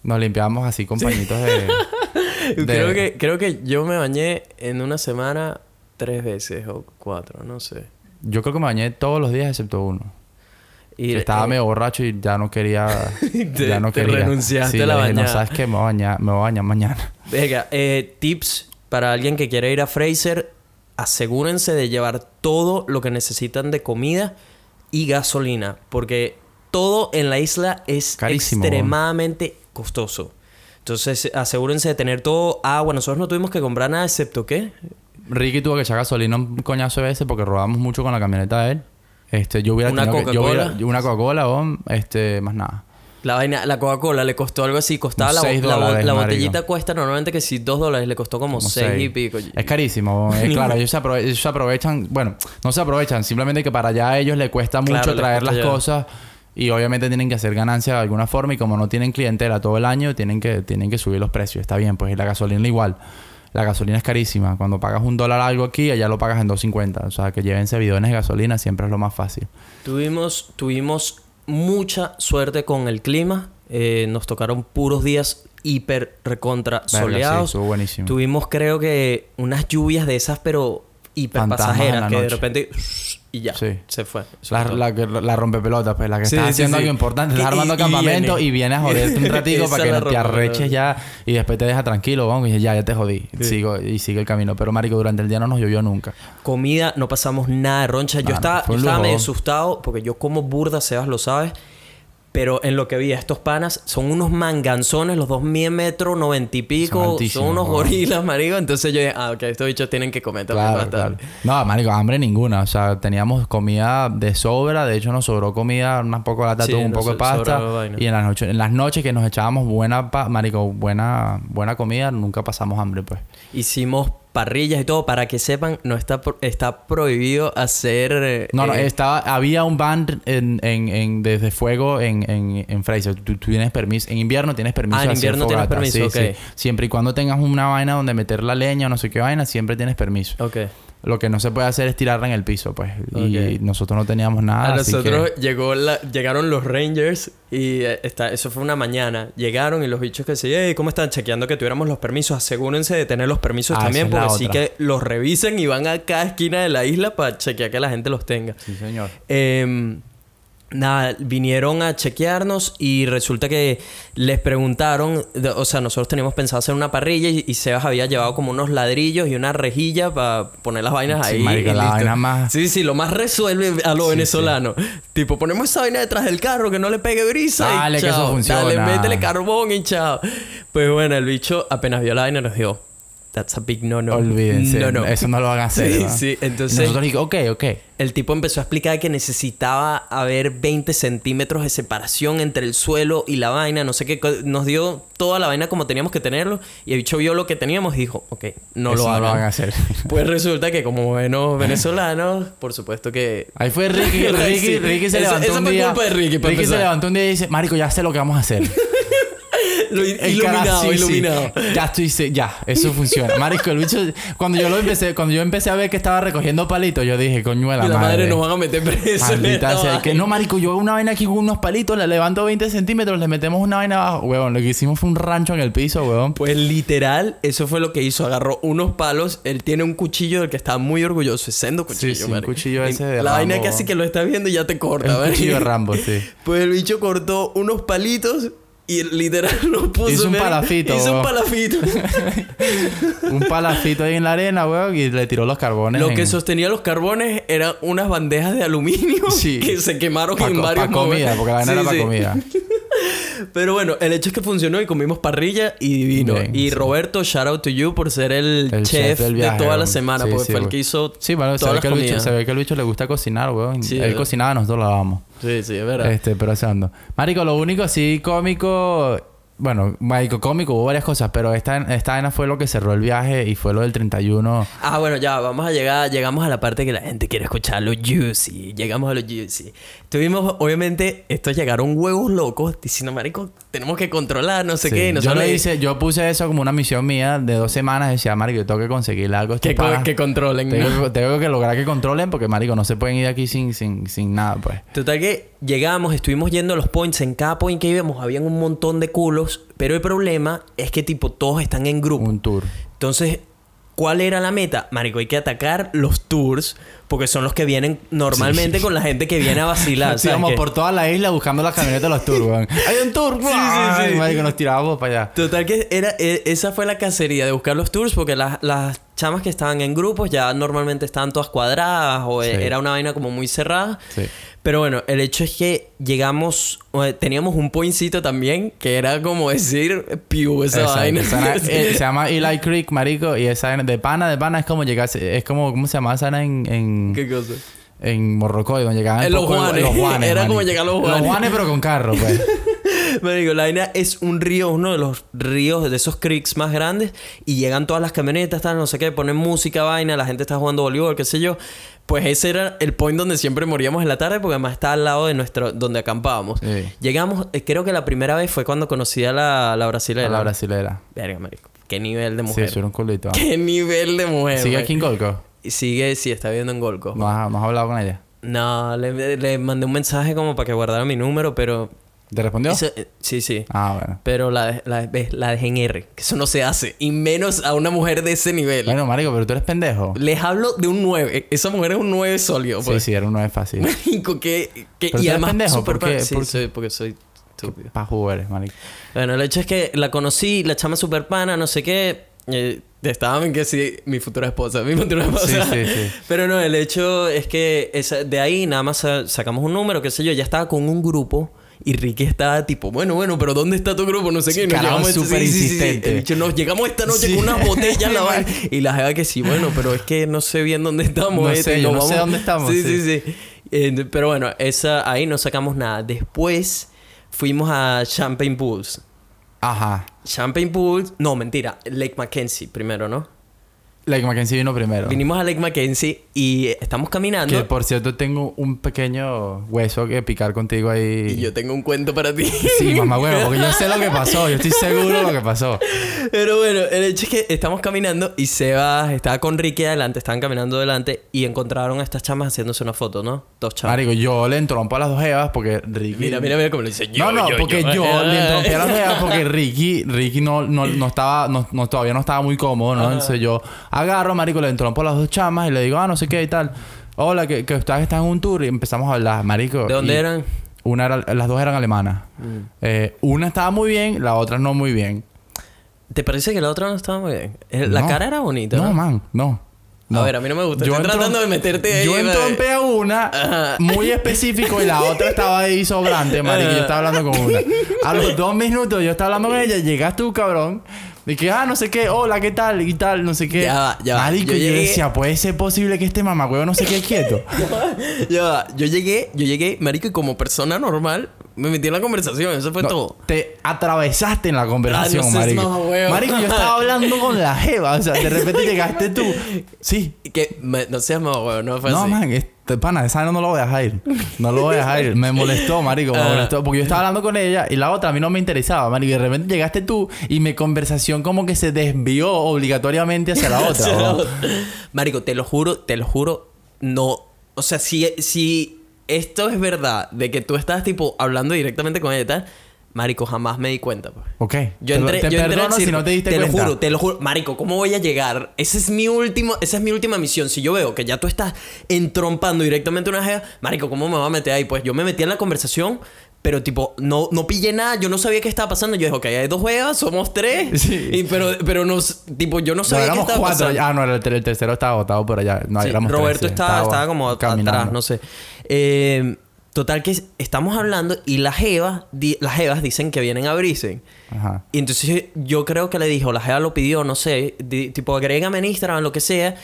Nos limpiamos así con pañitos de... de- Creo, que, creo que yo me bañé en una semana tres veces o cuatro, no sé. Yo creo que me bañé todos los días excepto uno. Y Que estaba eh, medio borracho y ya no quería... Te- ya no te quería. renunciaste Sí, a la bañada. No, ¿sabes qué? Me voy a bañar, me voy a bañar mañana. Venga, eh, tips para alguien que quiere ir a Fraser. Asegúrense de llevar todo lo que necesitan de comida y gasolina. Porque todo en la isla es Carísimo. extremadamente costoso. Entonces, asegúrense de tener todo agua. Nosotros no tuvimos que comprar nada excepto qué? Ricky tuvo que echar gasolina un coñazo de veces porque robamos mucho con la camioneta de él. Este, yo hubiera Una que- Coca-Cola. una Coca-Cola o este, más nada. La vaina, la Coca-Cola le costó algo así. Costaba la, dólares, la botellita cuesta normalmente que si dos dólares le costó como, Como seis, y pico. Es carísimo. Es claro, ellos se, ellos se aprovechan. Bueno, no se aprovechan. Simplemente que para allá a ellos les cuesta mucho traer las cosas. Y obviamente tienen que hacer ganancia de alguna forma. Y como no tienen clientela todo el año, tienen que, tienen que subir los precios. Está bien, pues. Y la gasolina igual. La gasolina es carísima. Cuando pagas un dólar algo aquí, allá lo pagas en 2.50. O sea, que llévense bidones de gasolina siempre es lo más fácil. Tuvimos, tuvimos mucha suerte con el clima. Eh, nos tocaron puros días hiper recontra sí, soleados. estuvo buenísimo. Tuvimos creo que unas lluvias de esas, pero hiper Fantasmas pasajeras, que de repente y ya Sí. se fue. La, la, que- la rompepelota, pues, la que Sí, estás sí, haciendo algo importante, estás Y- armando y campamento viene. y vienes a joderte un ratico Esa para que la no te arreches ya y después te deja tranquilo, vamos, y dices, ya, ya te jodí. Sigo, y sigue el camino. Pero, marico, durante el día no nos llovió nunca. Comida, no pasamos nada de roncha. Yo estaba, yo estaba medio asustado porque yo como burda, Sebas lo sabes. Pero en lo que vi, estos panas son unos manganzones, los dos mil metros, noventa y pico. Son, altísimos, unos gorilas, marico. Entonces yo dije, ah, ok, estos bichos tienen que comer también Claro. No, marico, hambre ninguna. O sea, teníamos comida de sobra. De hecho, nos sobró comida, un poco de lata, Sí, un poco de pasta. Y en las, noches, en las noches que nos echábamos buena, pa- marico, buena, buena comida, nunca pasamos hambre, pues. Hicimos parrillas y todo. Para que sepan, no está, pro- está prohibido hacer... eh, No, no, eh, estaba, había un ban en, en, en- desde fuego en, en, en Fraser. Tú, tú tienes permiso. En invierno tienes permiso. Ah, en hacer invierno tienes permiso, Sí, ok. sí. Siempre y cuando tengas una vaina donde meter la leña o no sé qué vaina, siempre tienes permiso. Ok. Lo que no se puede hacer es tirarla en el piso, pues. Y nosotros no teníamos nada. A así nosotros que- llegó la, llegaron los Rangers y eh, está, eso fue una mañana. Llegaron y los bichos que se, hey, ¿cómo están? Chequeando que tuviéramos los permisos. Asegúrense de tener los permisos Ah, también, porque sí otra. que los revisen y van a cada esquina de la isla para chequear que la gente los tenga. Sí, señor. Em, nada, vinieron a chequearnos y resulta que les preguntaron, o sea, nosotros teníamos pensado hacer una parrilla y, y Sebas había llevado como unos ladrillos y una rejilla para poner las vainas Sí, ahí. marica, la vaina más- Sí, sí, lo más resuelve a lo Sí, venezolano. Tipo, ponemos esa vaina detrás del carro que no le pegue brisa Dale, y que eso chao. funciona. Dale, métele carbón y chao. Pues bueno, el bicho apenas vio la vaina nos dio that's a big no no. Olvídense. No, no. Eso no lo van a hacer. Sí, ¿no? sí. Entonces, Nosotros dijimos, ok, ok. el tipo empezó a explicar que necesitaba haber 20 centímetros de separación entre el suelo y la vaina, no sé qué. Nos dio toda la vaina como teníamos que tenerlo. Y el bicho vio lo que teníamos y dijo, ok, no, Eso lo, no hagan. lo van a hacer. Pues resulta que como buenos venezolanos, por supuesto que... Ahí fue Ricky. Ricky. Ricky se Eso- levantó eso un fue día. culpa de Ricky, para se empezar. levantó un día y dice, Marico, ya sé lo que vamos a hacer. Lo El iluminado, sí. iluminado. Ya estoy, ya, eso funciona. Marico, el bicho, cuando yo lo empecé, cuando yo empecé a ver que estaba recogiendo palitos, yo dije, coño la la madre. madre. nos van a meter preso. Maldita sea, que vaina. no, marico, yo una vaina aquí con unos palitos, le levanto 20 centímetros, le metemos una vaina abajo. Huevón, lo que hicimos fue un rancho en el piso, huevón. Pues literal, eso fue lo que hizo. Agarró unos palos. Él tiene un cuchillo del que está muy orgulloso. Es sendo cuchillo, Sí, un cuchillo ese de La vaina Rambo. casi que lo estás viendo y ya te corta, ¿verdad? cuchillo de Rambo, sí. Pues el bicho cortó unos palitos y literal lo puso. Hizo un palafito, Hizo un weón. palafito. Un palacito ahí en la arena, huevón, y le tiró los carbones. Lo en- que sostenía los carbones eran unas bandejas de aluminio Sí. que se quemaron pa, en varios pa comida, momentos. porque la vaina Sí, era para sí. comida. Pero bueno, el hecho es que funcionó y comimos parrilla y divino. Bien, y sí. Roberto, shout out to you por ser el, El chef, chef del viaje, de toda la semana, Sí, porque sí, fue el que hizo Sí, bueno, se ve, que el bicho, se ve que el bicho le gusta cocinar, weón. Él ¿verdad? cocinaba, nosotros lo lavamos. Sí, sí, es verdad. Este, pero eso ando. Marico, lo único así cómico... Bueno, marico, cómico, hubo varias cosas, pero esta, esta vaina fue lo que cerró el viaje y fue lo del 31. Ah, bueno, ya, vamos a llegar, llegamos a la parte que la gente quiere escuchar, lo juicy. Llegamos a lo juicy. Tuvimos, obviamente, estos llegaron huevos locos diciendo, marico, tenemos que controlar, no sé Sí. qué. y Yo le- hice, yo puse eso como una misión mía de dos semanas. Decía, marico, yo tengo que conseguirle algo que, co- que controlen. ¿no? Tengo, que- tengo que lograr que controlen porque, marico, no se pueden ir de aquí sin, sin, sin nada, pues. Total que llegamos, estuvimos yendo a los points. En cada point que íbamos habían un montón de culos. Pero el problema es que, tipo, todos están en grupo. Un tour. Entonces, ¿cuál era la meta? Marico, hay que atacar los tours. Porque son los que vienen normalmente con la gente que viene a vacilar. Sí, ¿sabes íbamos qué? por toda la isla buscando la camioneta de los tours, weón. ¡Hay un tour! sí, Ay, sí. Marico, nos tirábamos para allá. Total que era, e- esa fue la cacería de buscar los tours porque las, las chamas que estaban en grupos ya normalmente estaban todas cuadradas o Sí. era una vaina como muy cerrada. Sí. Pero bueno, el hecho es que llegamos, teníamos un pointcito también que era como decir piu esa Exacto. vaina. Esa eh, se llama Eli Creek, marico. Y esa vaina de pana, de pana es como llegarse... Es como... ¿Cómo se llama esa vaina en... en... ¿Qué cosa? En Morrocoy, donde llegaban En Los poco Juanes. Los Juanes. Era como llegar a Los Juanes. Los Juanes, pero con carro, pues. Marico, la vaina es un río, uno de los ríos de esos creeks más grandes y llegan todas las camionetas, tal, no sé qué, ponen música, vaina, la gente está jugando voleibol, qué sé yo. Pues ese era el point donde siempre moríamos en la tarde porque además está al lado de nuestro donde acampábamos. Sí. Llegamos, eh, creo que la primera vez fue cuando conocí a la, la brasilera. A la brasilera. Verga, marico. Qué nivel de Sí, mujer. eso era un culito. Qué nivel de mujer. ¿Sigue aquí en Golco? Sigue, sí, está viviendo en Golco. ¿No has, no has hablado con ella? No, le, le mandé un mensaje como para que guardara mi número, pero... ¿Te respondió? Eso- eh, sí, sí. Ah, bueno. Pero la, la, la dejé en R. Que eso no se hace. Y menos a una mujer de ese nivel. Bueno, marico, pero tú eres pendejo. Les hablo de un 9. Esa mujer es un 9 sólido. Sí, Pues. sí, era un 9 fácil. Marico, que, que- Pero tú y eres además pendejo, súper ¿por qué? Sí, ¿Por- soy- porque soy estúpido. Pa' jugar, marico. Bueno, el hecho es que la conocí, la chama super pana, no sé qué. Eh, estaba en que sí, mi futura esposa, mi futura esposa. Sí, sí, sí. Pero no, el hecho es que esa- de ahí nada más sa- sacamos un número, qué sé yo, ya estaba con un grupo. Y Ricky estaba tipo, bueno, bueno, pero ¿dónde está tu grupo? No sé qué. Nos llegamos súper sí, sí, insistente. El bicho, nos llegamos esta noche con unas botellas la vaina. Y la jeva que sí, bueno, pero es que no sé bien dónde estamos. No este, sé, yo no sé dónde estamos, Sí, sí. sí, sí. Eh, pero bueno, esa, ahí no sacamos nada. Después fuimos a Champagne Pools. Ajá. Champagne Pools, no, mentira, Lake Mackenzie primero, ¿no? Lake Mackenzie vino primero. Vinimos a Lake Mackenzie y estamos caminando. Que por cierto tengo un pequeño hueso que picar contigo ahí. Y yo tengo un cuento para ti. Sí, mamá huevo, porque yo sé lo que pasó. Yo estoy seguro de lo que pasó. Pero bueno, el hecho es que estamos caminando y Sebas estaba con Ricky adelante, estaban caminando adelante y encontraron a estas chamas haciéndose una foto, ¿no? Dos chamas. Marico, yo le entrompo a las dos jevas porque Ricky... Mira, mira, mira cómo lo dice yo. no, no, yo, porque yo, yo. le entrompé a las jevas porque Ricky, Ricky no, no, no estaba, no, no- todavía no estaba muy cómodo, ¿no? Ajá. Entonces yo agarro, marico, le entrompo a las dos chamas y le digo, ah, no sé qué y tal. Hola, que, que ustedes están en un tour y empezamos a hablar, marico. ¿De dónde y eran? Una era, las dos eran alemanas. Eh, una estaba muy bien, la otra no muy bien. ¿Te parece que la otra no estaba muy bien? Eh, La No. cara era bonita, ¿no? No, man, no. A ver, a mí no me gusta. Estoy entro- tratando de meterte ahí. Yo entrompé a una Ajá. muy específico y la otra estaba ahí sobrante, marico. Yo estaba hablando con una. A los dos minutos yo estaba hablando con ella. Llegas tú, cabrón. De que, ah, no sé qué, hola, ¿qué tal? Y tal, no sé qué. Ya va, ya va. Marico, Yo yo, decía, puede ser posible que este mamagüevo no se quede quieto. Ya va, yo llegué, yo llegué, marico, y como persona normal, me metí en la conversación, eso fue No, todo. Te atravesaste en la conversación, Ah, no marico. Marico, yo estaba hablando con la jeva. O sea, de repente llegaste tú. Sí. Que me- no seas huevo, no fue No, así. man, este pana, esa no, no lo voy a dejar ir. No lo voy a dejar ir. Me molestó, marico, me Ah. molestó. Porque yo estaba hablando con ella y la otra a mí no me interesaba, marico. Y de repente llegaste tú y mi conversación como que se desvió obligatoriamente hacia la otra. Marico, te lo juro, te lo juro, no. O sea, si, si esto es verdad, de que tú estás tipo hablando directamente con ella y tal, Marico, jamás me di cuenta. pues. Ok. Yo Te- entré, te yo entré al perdono si no te diste te cuenta. lo juro, te lo juro. Marico, ¿cómo voy a llegar? Esa es mi último, esa es mi última misión. Si yo veo que ya tú estás entrompando directamente una jeva, Marico, ¿cómo me voy a meter ahí? Pues yo me metí en la conversación, pero tipo, no, no pillé nada, yo no sabía qué estaba pasando. Yo dije, ok, hay dos jevas, somos tres. Sí. Y, pero, pero no, tipo, yo no No, sabía qué éramos estaba cuatro. pasando. Ah, no, el, ter- el tercero estaba agotado por allá. No, Sí, éramos tres, Roberto estaba, estaba como caminando. atrás, no sé. Eh, total que estamos hablando y las jevas, di- las jevas dicen que vienen a Brisbane. Ajá. Y entonces yo creo que le dijo, la jeva lo pidió, no sé, di- tipo agrégame en Instagram, lo que sea,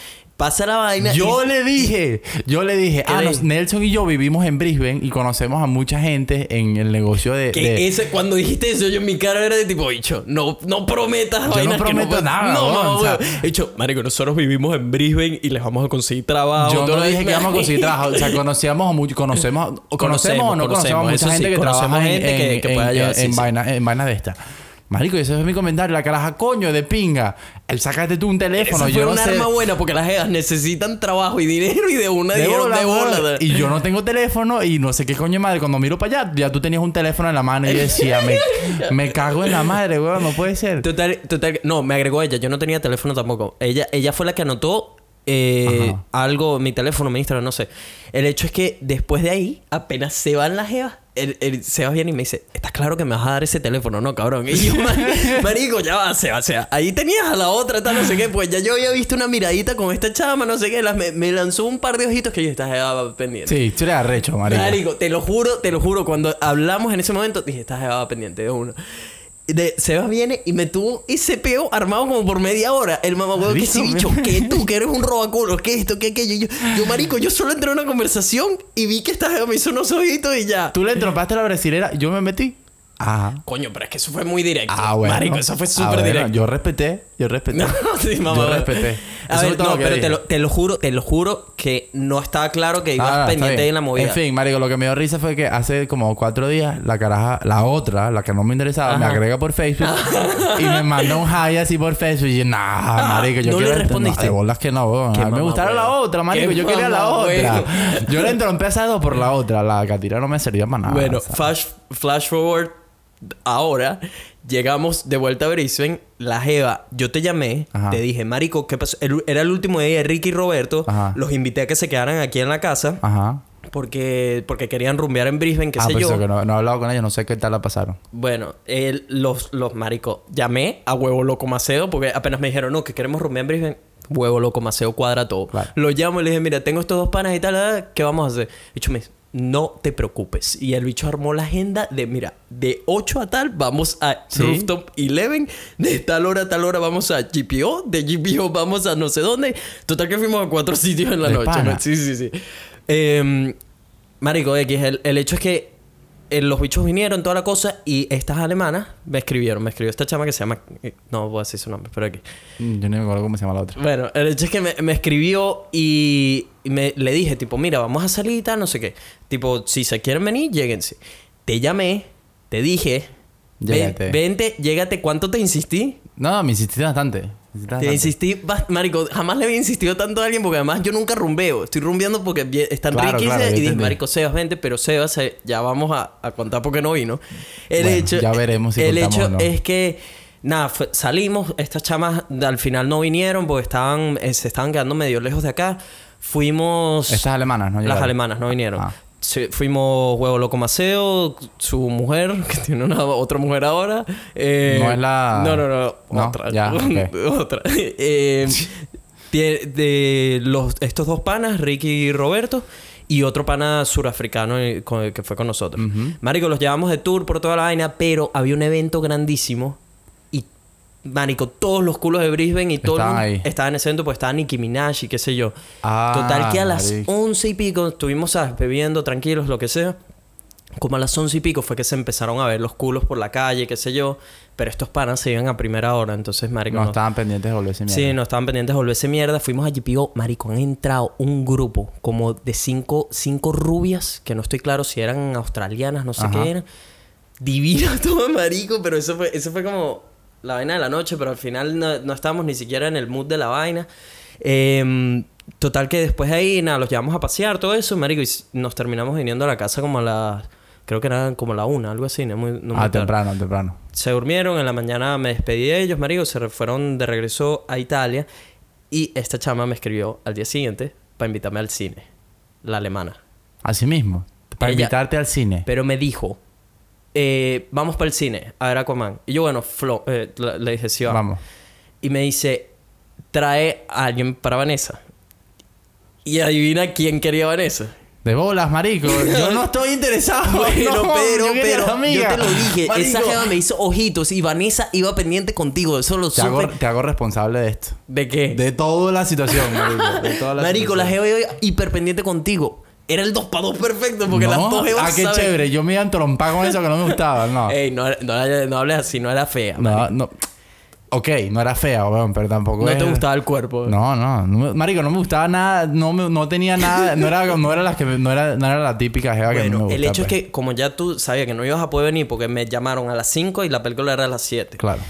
pasa la vaina. Yo y- le dije, yo le dije, ¿Qué ah, le nos-? Nelson y yo vivimos en Brisbane y conocemos a mucha gente en el negocio de... Que de- ese, cuando dijiste eso, yo en mi cara era de tipo, bicho, no, no prometas no vainas que prometo nada, No, o sea-. Dicho, marico, nosotros vivimos en Brisbane y les vamos a conseguir trabajo. Yo no lo dije que íbamos a conseguir trabajo. O sea, conocíamos a mucho, conocemos, conocemos o no conocemos, conocemos, a mucha sí, gente que trabaja en, que- en, que en- pueda llevar, en- sí, en sí. vaina, vainas de esta. Marico, ese es mi comentario. La caraja, coño, de pinga. El sácate tú un teléfono. Esa yo fue no un sé. arma buena porque las jevas necesitan trabajo y dinero y de una De bola, de weón. bola. Y yo no tengo teléfono y no sé qué coño de madre. Cuando miro para allá, ya tú tenías un teléfono en la mano y yo decía, me, me cago en la madre, weón, no puede ser. Total, total, no, me agregó ella, yo no tenía teléfono tampoco. Ella, ella fue la que anotó eh, algo, mi teléfono, mi Instagram, no sé. El hecho es que después de ahí, apenas se van las jevas, el, el Sebas viene y me dice, ¿estás claro que me vas a dar ese teléfono, no, cabrón? Y yo, "Ma- marico, ya va, Sebas, o sea, ahí tenías a la otra, tal, no sé qué, pues ya yo había visto una miradita con esta chama, no sé qué, las- me, me lanzó un par de ojitos que yo estaba jeva pendiente. Sí, tú eres arrecho, marico. Marico, te lo juro, te lo juro. Cuando hablamos en ese momento, dije, estás jeva pendiente de uno. De, Sebas viene y me tuvo ese peo armado como por media hora. El mamá que sí, bicho, que tú, que eres un robaculo, que esto, que aquello. Yo, yo, marico, yo solo entré a una conversación y vi que esta me hizo unos ojitos y ya. Tú le entrompaste a la brasilera, yo me metí. Ajá. Coño, pero es que eso fue muy directo. Ah, bueno. Marico, eso fue Ah, súper bueno, directo. Yo respeté, yo respeté. No, sí, mamá. Yo respeté. A Eso ver, no, pero te lo, te lo juro, te lo juro que no estaba claro que ibas Ah, pendiente en la movida. En fin, marico, lo que me dio risa fue que hace como cuatro días la caraja, la otra, la que no me interesaba, me Ajá. agrega por Facebook y me manda un hi así por Facebook y yo, nah, marico, yo ¿no le quiero... respondiste? No, de bolas que no, weón. A mí me gustaba la otra, marico, yo quería la otra. Yo le entrompé a esas dos por la otra, la catira no me servía para nada. Bueno, flash, flash forward ahora. Llegamos de vuelta a Brisbane. La Jeva, yo te llamé, Ajá. te dije, Marico, ¿qué pasó? El- Era el último día de Ricky y Roberto. Ajá. Los invité a que se quedaran aquí en la casa Ajá. porque, porque querían rumbear en Brisbane, qué ah, sé yo. que no, no he hablado con ellos, no sé qué tal la pasaron. Bueno, los, los Marico, llamé a Huevo Loco Maceo porque apenas me dijeron, no, que queremos rumbear en Brisbane. Huevo Loco Maceo cuadra todo. Claro. Lo llamo y le dije, mira, tengo estos dos panas y tal, ah, ¿qué vamos a hacer? El bicho me dice, no te preocupes. Y el bicho armó la agenda de, mira, de 8 a tal vamos a ¿Sí? Rooftop 11, de tal hora a tal hora vamos a GPO, de GPO vamos a no sé dónde. Total que fuimos a cuatro sitios en la De noche. ¿no? Sí, sí, sí. Em, Marico X, el, el hecho es que eh, los bichos vinieron, toda la cosa, y estas alemanas me escribieron. Me escribió esta chama que se llama. eh, No voy a decir su nombre, pero aquí. Mm, Yo no me acuerdo cómo se llama la otra. Bueno, el hecho es que me, me escribió y me, le dije, tipo, mira, vamos a salir y tal, no sé qué. Tipo, si se quieren venir, lléguense. Te llamé, te dije, ven- Llégate. vente, llégate. ¿Cuánto te insistí? No, me insististe bastante. Te insistí, marico, jamás le había insistido tanto a alguien porque además yo nunca rumbeo. Estoy rumbeando porque están Claro, y claro, y dije, marico, Sebas, vente, pero Sebas, eh, ya vamos a, a contar porque no vino. El Bueno, hecho, ya veremos si El hecho no. es que, nada, fue- salimos, estas chamas al final no vinieron porque estaban, eh, se estaban quedando medio lejos de acá. Fuimos... Estas alemanas, ¿no? Las Llegaron. alemanas no vinieron. Ah. Sí, fuimos Huevo Loco Maceo, su mujer, que tiene una otra mujer ahora. eh, No es la- No, no, no. No, otra. ya, otra. Eh, de los, estos dos panas, Ricky y Roberto, y otro pana surafricano eh, que fue con nosotros. Ujú. Marico, los llevamos de tour por toda la vaina, pero había un evento grandísimo Marico, todos los culos de Brisbane y todo el Estaban mundo ahí. estaba en ese evento, pues estaba Nicki Minaj y qué sé yo. Ah, Total que a las marico. once y pico estuvimos, ¿sabes? Bebiendo, tranquilos, lo que sea. Como a las once y pico fue que se empezaron a ver los culos por la calle, qué sé yo. Pero estos panas se iban a primera hora, entonces, marico, No estaban pendientes de volverse mierda. Sí, no estaban pendientes de volverse mierda. Fuimos a GPO, marico, han entrado un grupo como de cinco, cinco rubias, que no estoy claro si eran australianas, no sé Ajá. qué eran. Divinas todo, marico, pero eso fue, eso fue como la vaina de la noche, pero al final no, no estábamos ni siquiera en el mood de la vaina. Em, total que después de ahí, nada, los llevamos a pasear, todo eso, marico, y nos terminamos viniendo a la casa como a las... Creo que eran como la una, algo así, no muy, no muy ah, tarde temprano, temprano. se durmieron, en la mañana me despedí de ellos, marico, se fueron de regreso a Italia y esta chama me escribió al día siguiente para invitarme al cine, la alemana. Así mismo. Para Ella- invitarte al cine. Pero me dijo, eh, vamos para el cine, a ver Aquaman. Y yo, bueno, Flo, eh, le dije, sí, vamos. Vamos. Y me dice, trae a alguien para Vanessa. Y adivina quién quería Vanessa. De bolas, marico. Yo no estoy interesado. Bueno, No, pero, yo pero, la yo te lo dije. Esa Marico, jeva me hizo ojitos y Vanessa iba pendiente contigo. Eso lo Te hago, supe. te hago responsable de esto. ¿De qué? De toda la situación, marico. De toda la Marico, la situación. jeva iba hiper pendiente contigo. Era el 2 para 2 perfecto porque las dos Ah, qué saben- chévere. Yo me iba a entrompar con eso que no me gustaba. No. Ey, no, no, no hables así, no era fea. no, marico. no. Ok, no era fea, weón, pero tampoco No te gustaba el cuerpo. No, no, no marico, no me gustaba nada, no, me- no tenía nada, no era, no era la que, no era, no era la típica jeva que a mí me Bueno, gusta. el hecho pues. es que como ya tú sabías que no ibas a poder venir porque me llamaron a las 5 y la película era a las 7. Claro.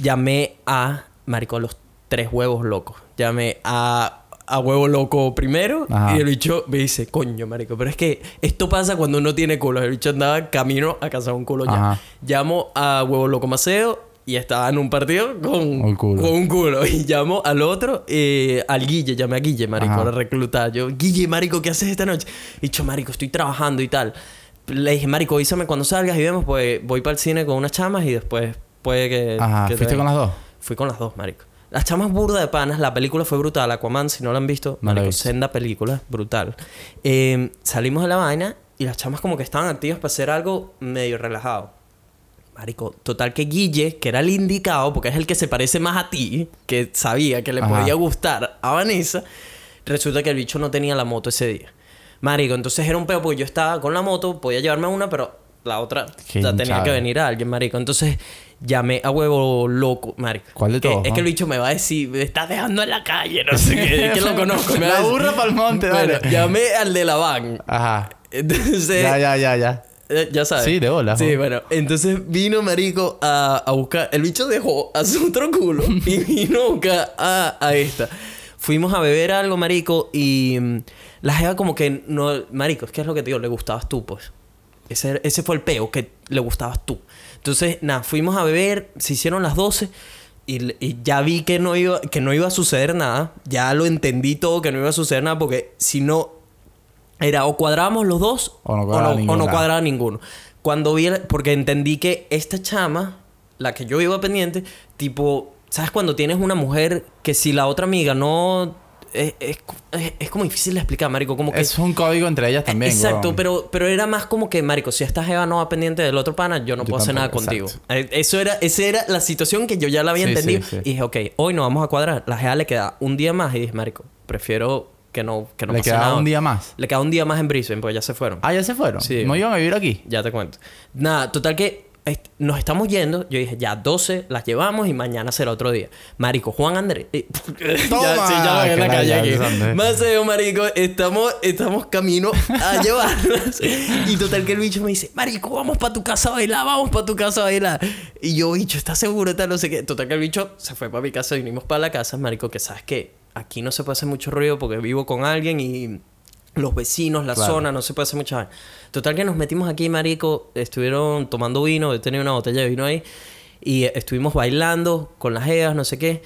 Llamé a, marico, los tres huevos locos. Llamé a, a huevo loco primero Ajá. y el bicho me dice, coño, marico, pero es que esto pasa cuando uno tiene culo. El bicho andaba camino a cazar un culo ya. Llamo a huevo loco Maceo y estaba en un partido con Un culo. con un culo. Y llamo al otro, eh, al Guille, llamé a Guille, marico, para reclutar. Yo, Guille, marico, ¿qué haces esta noche? Y yo, marico, estoy trabajando y tal. Le dije, marico, avísame cuando salgas y vemos, pues voy para el cine con unas chamas y después puede que... Ajá, que te ¿fuiste con venga". las dos? Fui con las dos, marico. Las chamas burda de panas, la película fue brutal. Aquaman, si no la han visto, No marico, senda película, brutal. Eh, salimos de la vaina y las chamas como que estaban activas para hacer algo medio relajado. Marico, total que Guille, que era el indicado, porque es el que se parece más a ti, que sabía que le Ajá. podía gustar a Vanessa, resulta que el bicho no tenía la moto ese día. Marico, entonces era un peo porque yo estaba con la moto, podía llevarme una, pero la otra Qué la tenía hinchada. que venir a alguien, marico. Entonces llamé a huevo loco, marico. ¿Cuál de Que- todos, Es que el bicho me va a decir, me estás dejando en la calle, no sé qué, es que lo conozco. me La burra pa'l monte, Bueno, dale. llamé al de la van. Ajá. Entonces, Ya, ya, ya, ya. eh, Ya sabes. Sí, de bola, Sí, bueno. Entonces vino Marico a, a buscar. El bicho dejó a su otro culo y vino a buscar a, a esta. Fuimos a beber algo, Marico, y mm, la jeva como que no. Marico, es que es lo que te digo, le gustabas tú, pues. Ese, ese fue el peo, que le gustabas tú. Entonces, nada, fuimos a beber, se hicieron las 12 y, y ya vi que no, iba, que no iba a suceder nada. Ya lo entendí todo, que no iba a suceder nada, porque si no, era o cuadrábamos los dos O no o cuadraba no, o no cuadraba ninguno. Cuando vi, el- porque entendí que esta chama, la que yo iba pendiente, tipo, ¿sabes cuando tienes una mujer que si la otra amiga no... Es, es, es- como difícil de explicar, Marico, como que... Es un código entre ellas también, Exacto, weón. pero, pero era más como que, Marico, si esta jeva no va pendiente del otro pana, yo no Yo puedo hacer nada contigo. exacto. Eh, Eso era, esa era la situación que yo ya la había Sí, entendido. sí, sí. Y dije, ok, hoy no vamos a cuadrar. La jeva le queda un día más y dije, Marico, prefiero que no, que no Le pase quedaba nada. un día más. Le queda un día más en Brisbane, porque ya se fueron. Ah, ya se fueron. Sí. No iban a vivir aquí. Ya te cuento. Nada, total que est- nos estamos yendo. Yo dije, ya 12 las llevamos y mañana será otro día. Marico, Juan Andrés. eh, Toma, ya, sí, ya en la calle aquí. ya. Maceo, marico, estamos, estamos camino a llevarlas. y total que el bicho me dice, Marico, vamos para tu casa a bailar, vamos para tu casa a bailar. Y yo, bicho, ¿estás seguro? Tal, no sé qué. Total que el bicho se fue para mi casa, vinimos para la casa, Marico, que sabes que aquí no se puede hacer mucho ruido porque vivo con alguien y los vecinos, la Claro. zona, no se puede hacer mucha. Total que nos metimos aquí, marico, estuvieron tomando vino, yo tenía una botella de vino ahí, y estuvimos bailando con las jeas, no sé qué.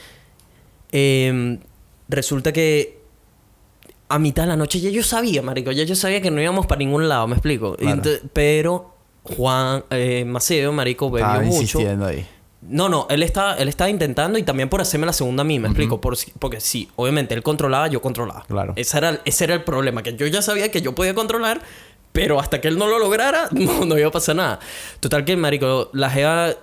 Em, resulta que a mitad de la noche ya yo sabía, marico, ya yo sabía que no íbamos para ningún lado, me explico. Claro. pero Juan eh, Maceo, marico, bebió Estaba mucho. ahí. No, no, él estaba, él estaba intentando y también por hacerme la segunda a mí, me explico. Por, porque sí, obviamente él controlaba, yo controlaba. Claro. Ese era, el- ese era el problema, que yo ya sabía que yo podía controlar, Pero hasta que él no lo lograra, no, no iba a pasar nada. Total que, marico, la jeva,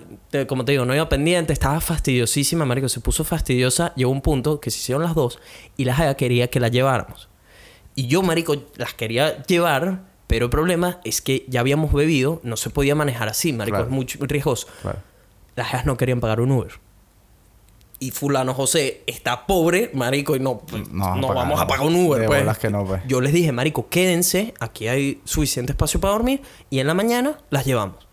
como te digo, no iba pendiente, estaba fastidiosísima, marico, se puso fastidiosa, llegó un punto que se hicieron las dos y la jeva quería que la lleváramos. Y yo, marico, las quería llevar, pero el problema es que ya habíamos bebido, no se podía manejar así, marico, Claro. es muy riesgoso. Claro. Las jevas no querían pagar un Uber. Y fulano José está pobre, marico, y no, pues, No, pagar, vamos a pagar un Uber, pues. bolas que no, pues. Yo les dije, marico, quédense, aquí hay suficiente espacio para dormir y en la mañana las llevamos.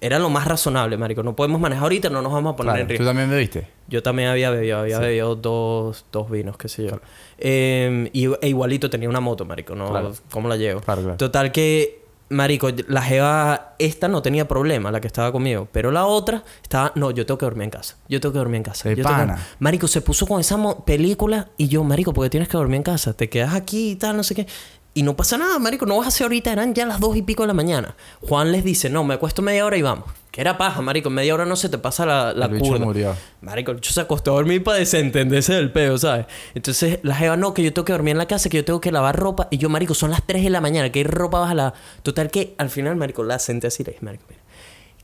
Era lo más razonable, marico. No podemos manejar ahorita, no nos vamos a poner Claro. en ¿Tú riesgo. también bebiste? Yo también había bebido, había bebido dos, dos vinos, qué sé yo. Eh, y, e igualito tenía una moto, marico, ¿no? Claro. ¿Cómo la llevo? Total que, marico, la jeva, esta no tenía problema, la que estaba conmigo. Pero la otra estaba, no, yo tengo que dormir en casa. Yo tengo que dormir en casa. Yo tengo pana. Marico, se puso con esa película y yo, marico, porque tienes que dormir en casa? Te quedas aquí y tal, no sé qué. Y no pasa nada, marico, no vas a hacer ahorita, eran ya las dos y pico de la mañana. Juan les dice, no, me acuesto media hora y vamos. Que era paja, marico, en media hora no se te pasa la, la El murió. Marico, el bicho se acostó a dormir para desentenderse del pedo, ¿sabes? Entonces la jeva, no, que yo tengo que dormir en la casa, que yo tengo que lavar ropa. Y yo, marico, son las 3 de la mañana, ¿qué ropa vas a lavar? Total que al final, marico, la senté así le dije, marico, mira.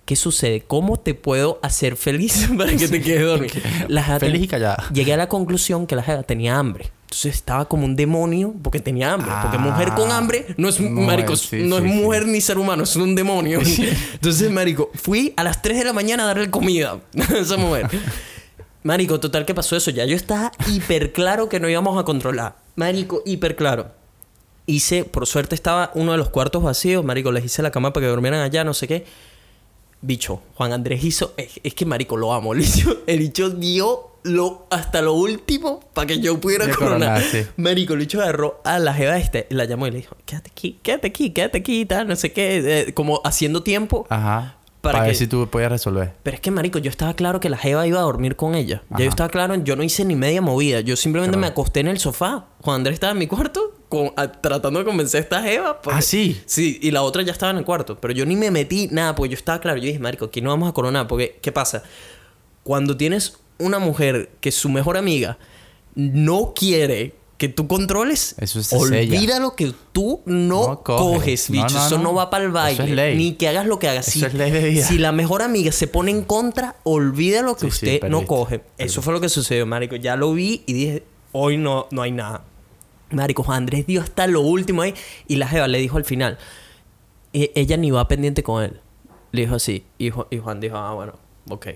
¿Qué sucede? ¿Cómo te puedo hacer feliz para que te quedes? La jeva Feliz y callada. Llegué a la conclusión que la jeva tenía hambre. Entonces estaba como un demonio porque tenía hambre. porque mujer con Ah, hambre no es, no marico, sí, no sí, es sí. mujer ni ser humano, es un demonio. Entonces, marico, fui a las 3 de la mañana a darle comida a esa mujer. Marico, total que pasó eso. Ya yo estaba hiper claro que no íbamos a controlar. Marico, hiper claro. Hice, por suerte estaba uno de los cuartos vacíos. Marico, les hice la cama para que durmieran allá, no sé qué. Bicho, Juan Andrés hizo. Es, es que, Marico, lo amo. El bicho, el bicho dio lo, hasta lo último para que yo pudiera coronar. coronar, sí. Marico, el bicho agarró a la jeva este, la llamó y le dijo: Quédate aquí, quédate aquí, quédate aquí, tal, no sé qué. eh, como haciendo tiempo. Ajá. Para Para, que- ver si tú podías resolver. Pero es que, marico, yo estaba claro que la jeva iba a dormir con ella. Ya yo estaba claro, yo no hice ni media movida. Yo simplemente Claro. me acosté en el sofá. Juan Andrés estaba en mi cuarto con- a- tratando de convencer a esta jeva. porque- Ah, ¿sí? Sí, y la otra ya estaba en el cuarto. Pero yo ni me metí nada, porque yo estaba claro. Yo dije, marico, aquí no vamos a coronar. Porque, ¿qué pasa? Cuando tienes una mujer que su mejor amiga no quiere que tú controles, Eso sella. olvida lo que tú no, No coges. bicho. no, Eso no, va para el es baile. ley. Ni que hagas lo que hagas. Eso Si- es ley de vida. Si la mejor amiga se pone en contra, olvida lo que Sí, sí, usted no perdiste. coge. Eso fue lo que sucedió, marico. Ya lo vi y dije, hoy no, no hay nada. Marico, Juan Andrés dio hasta lo último ahí. Y la jeva le dijo al final, e- ella ni va pendiente con él. Le dijo así. Y, Ju- y Juan dijo, ah, bueno, ok.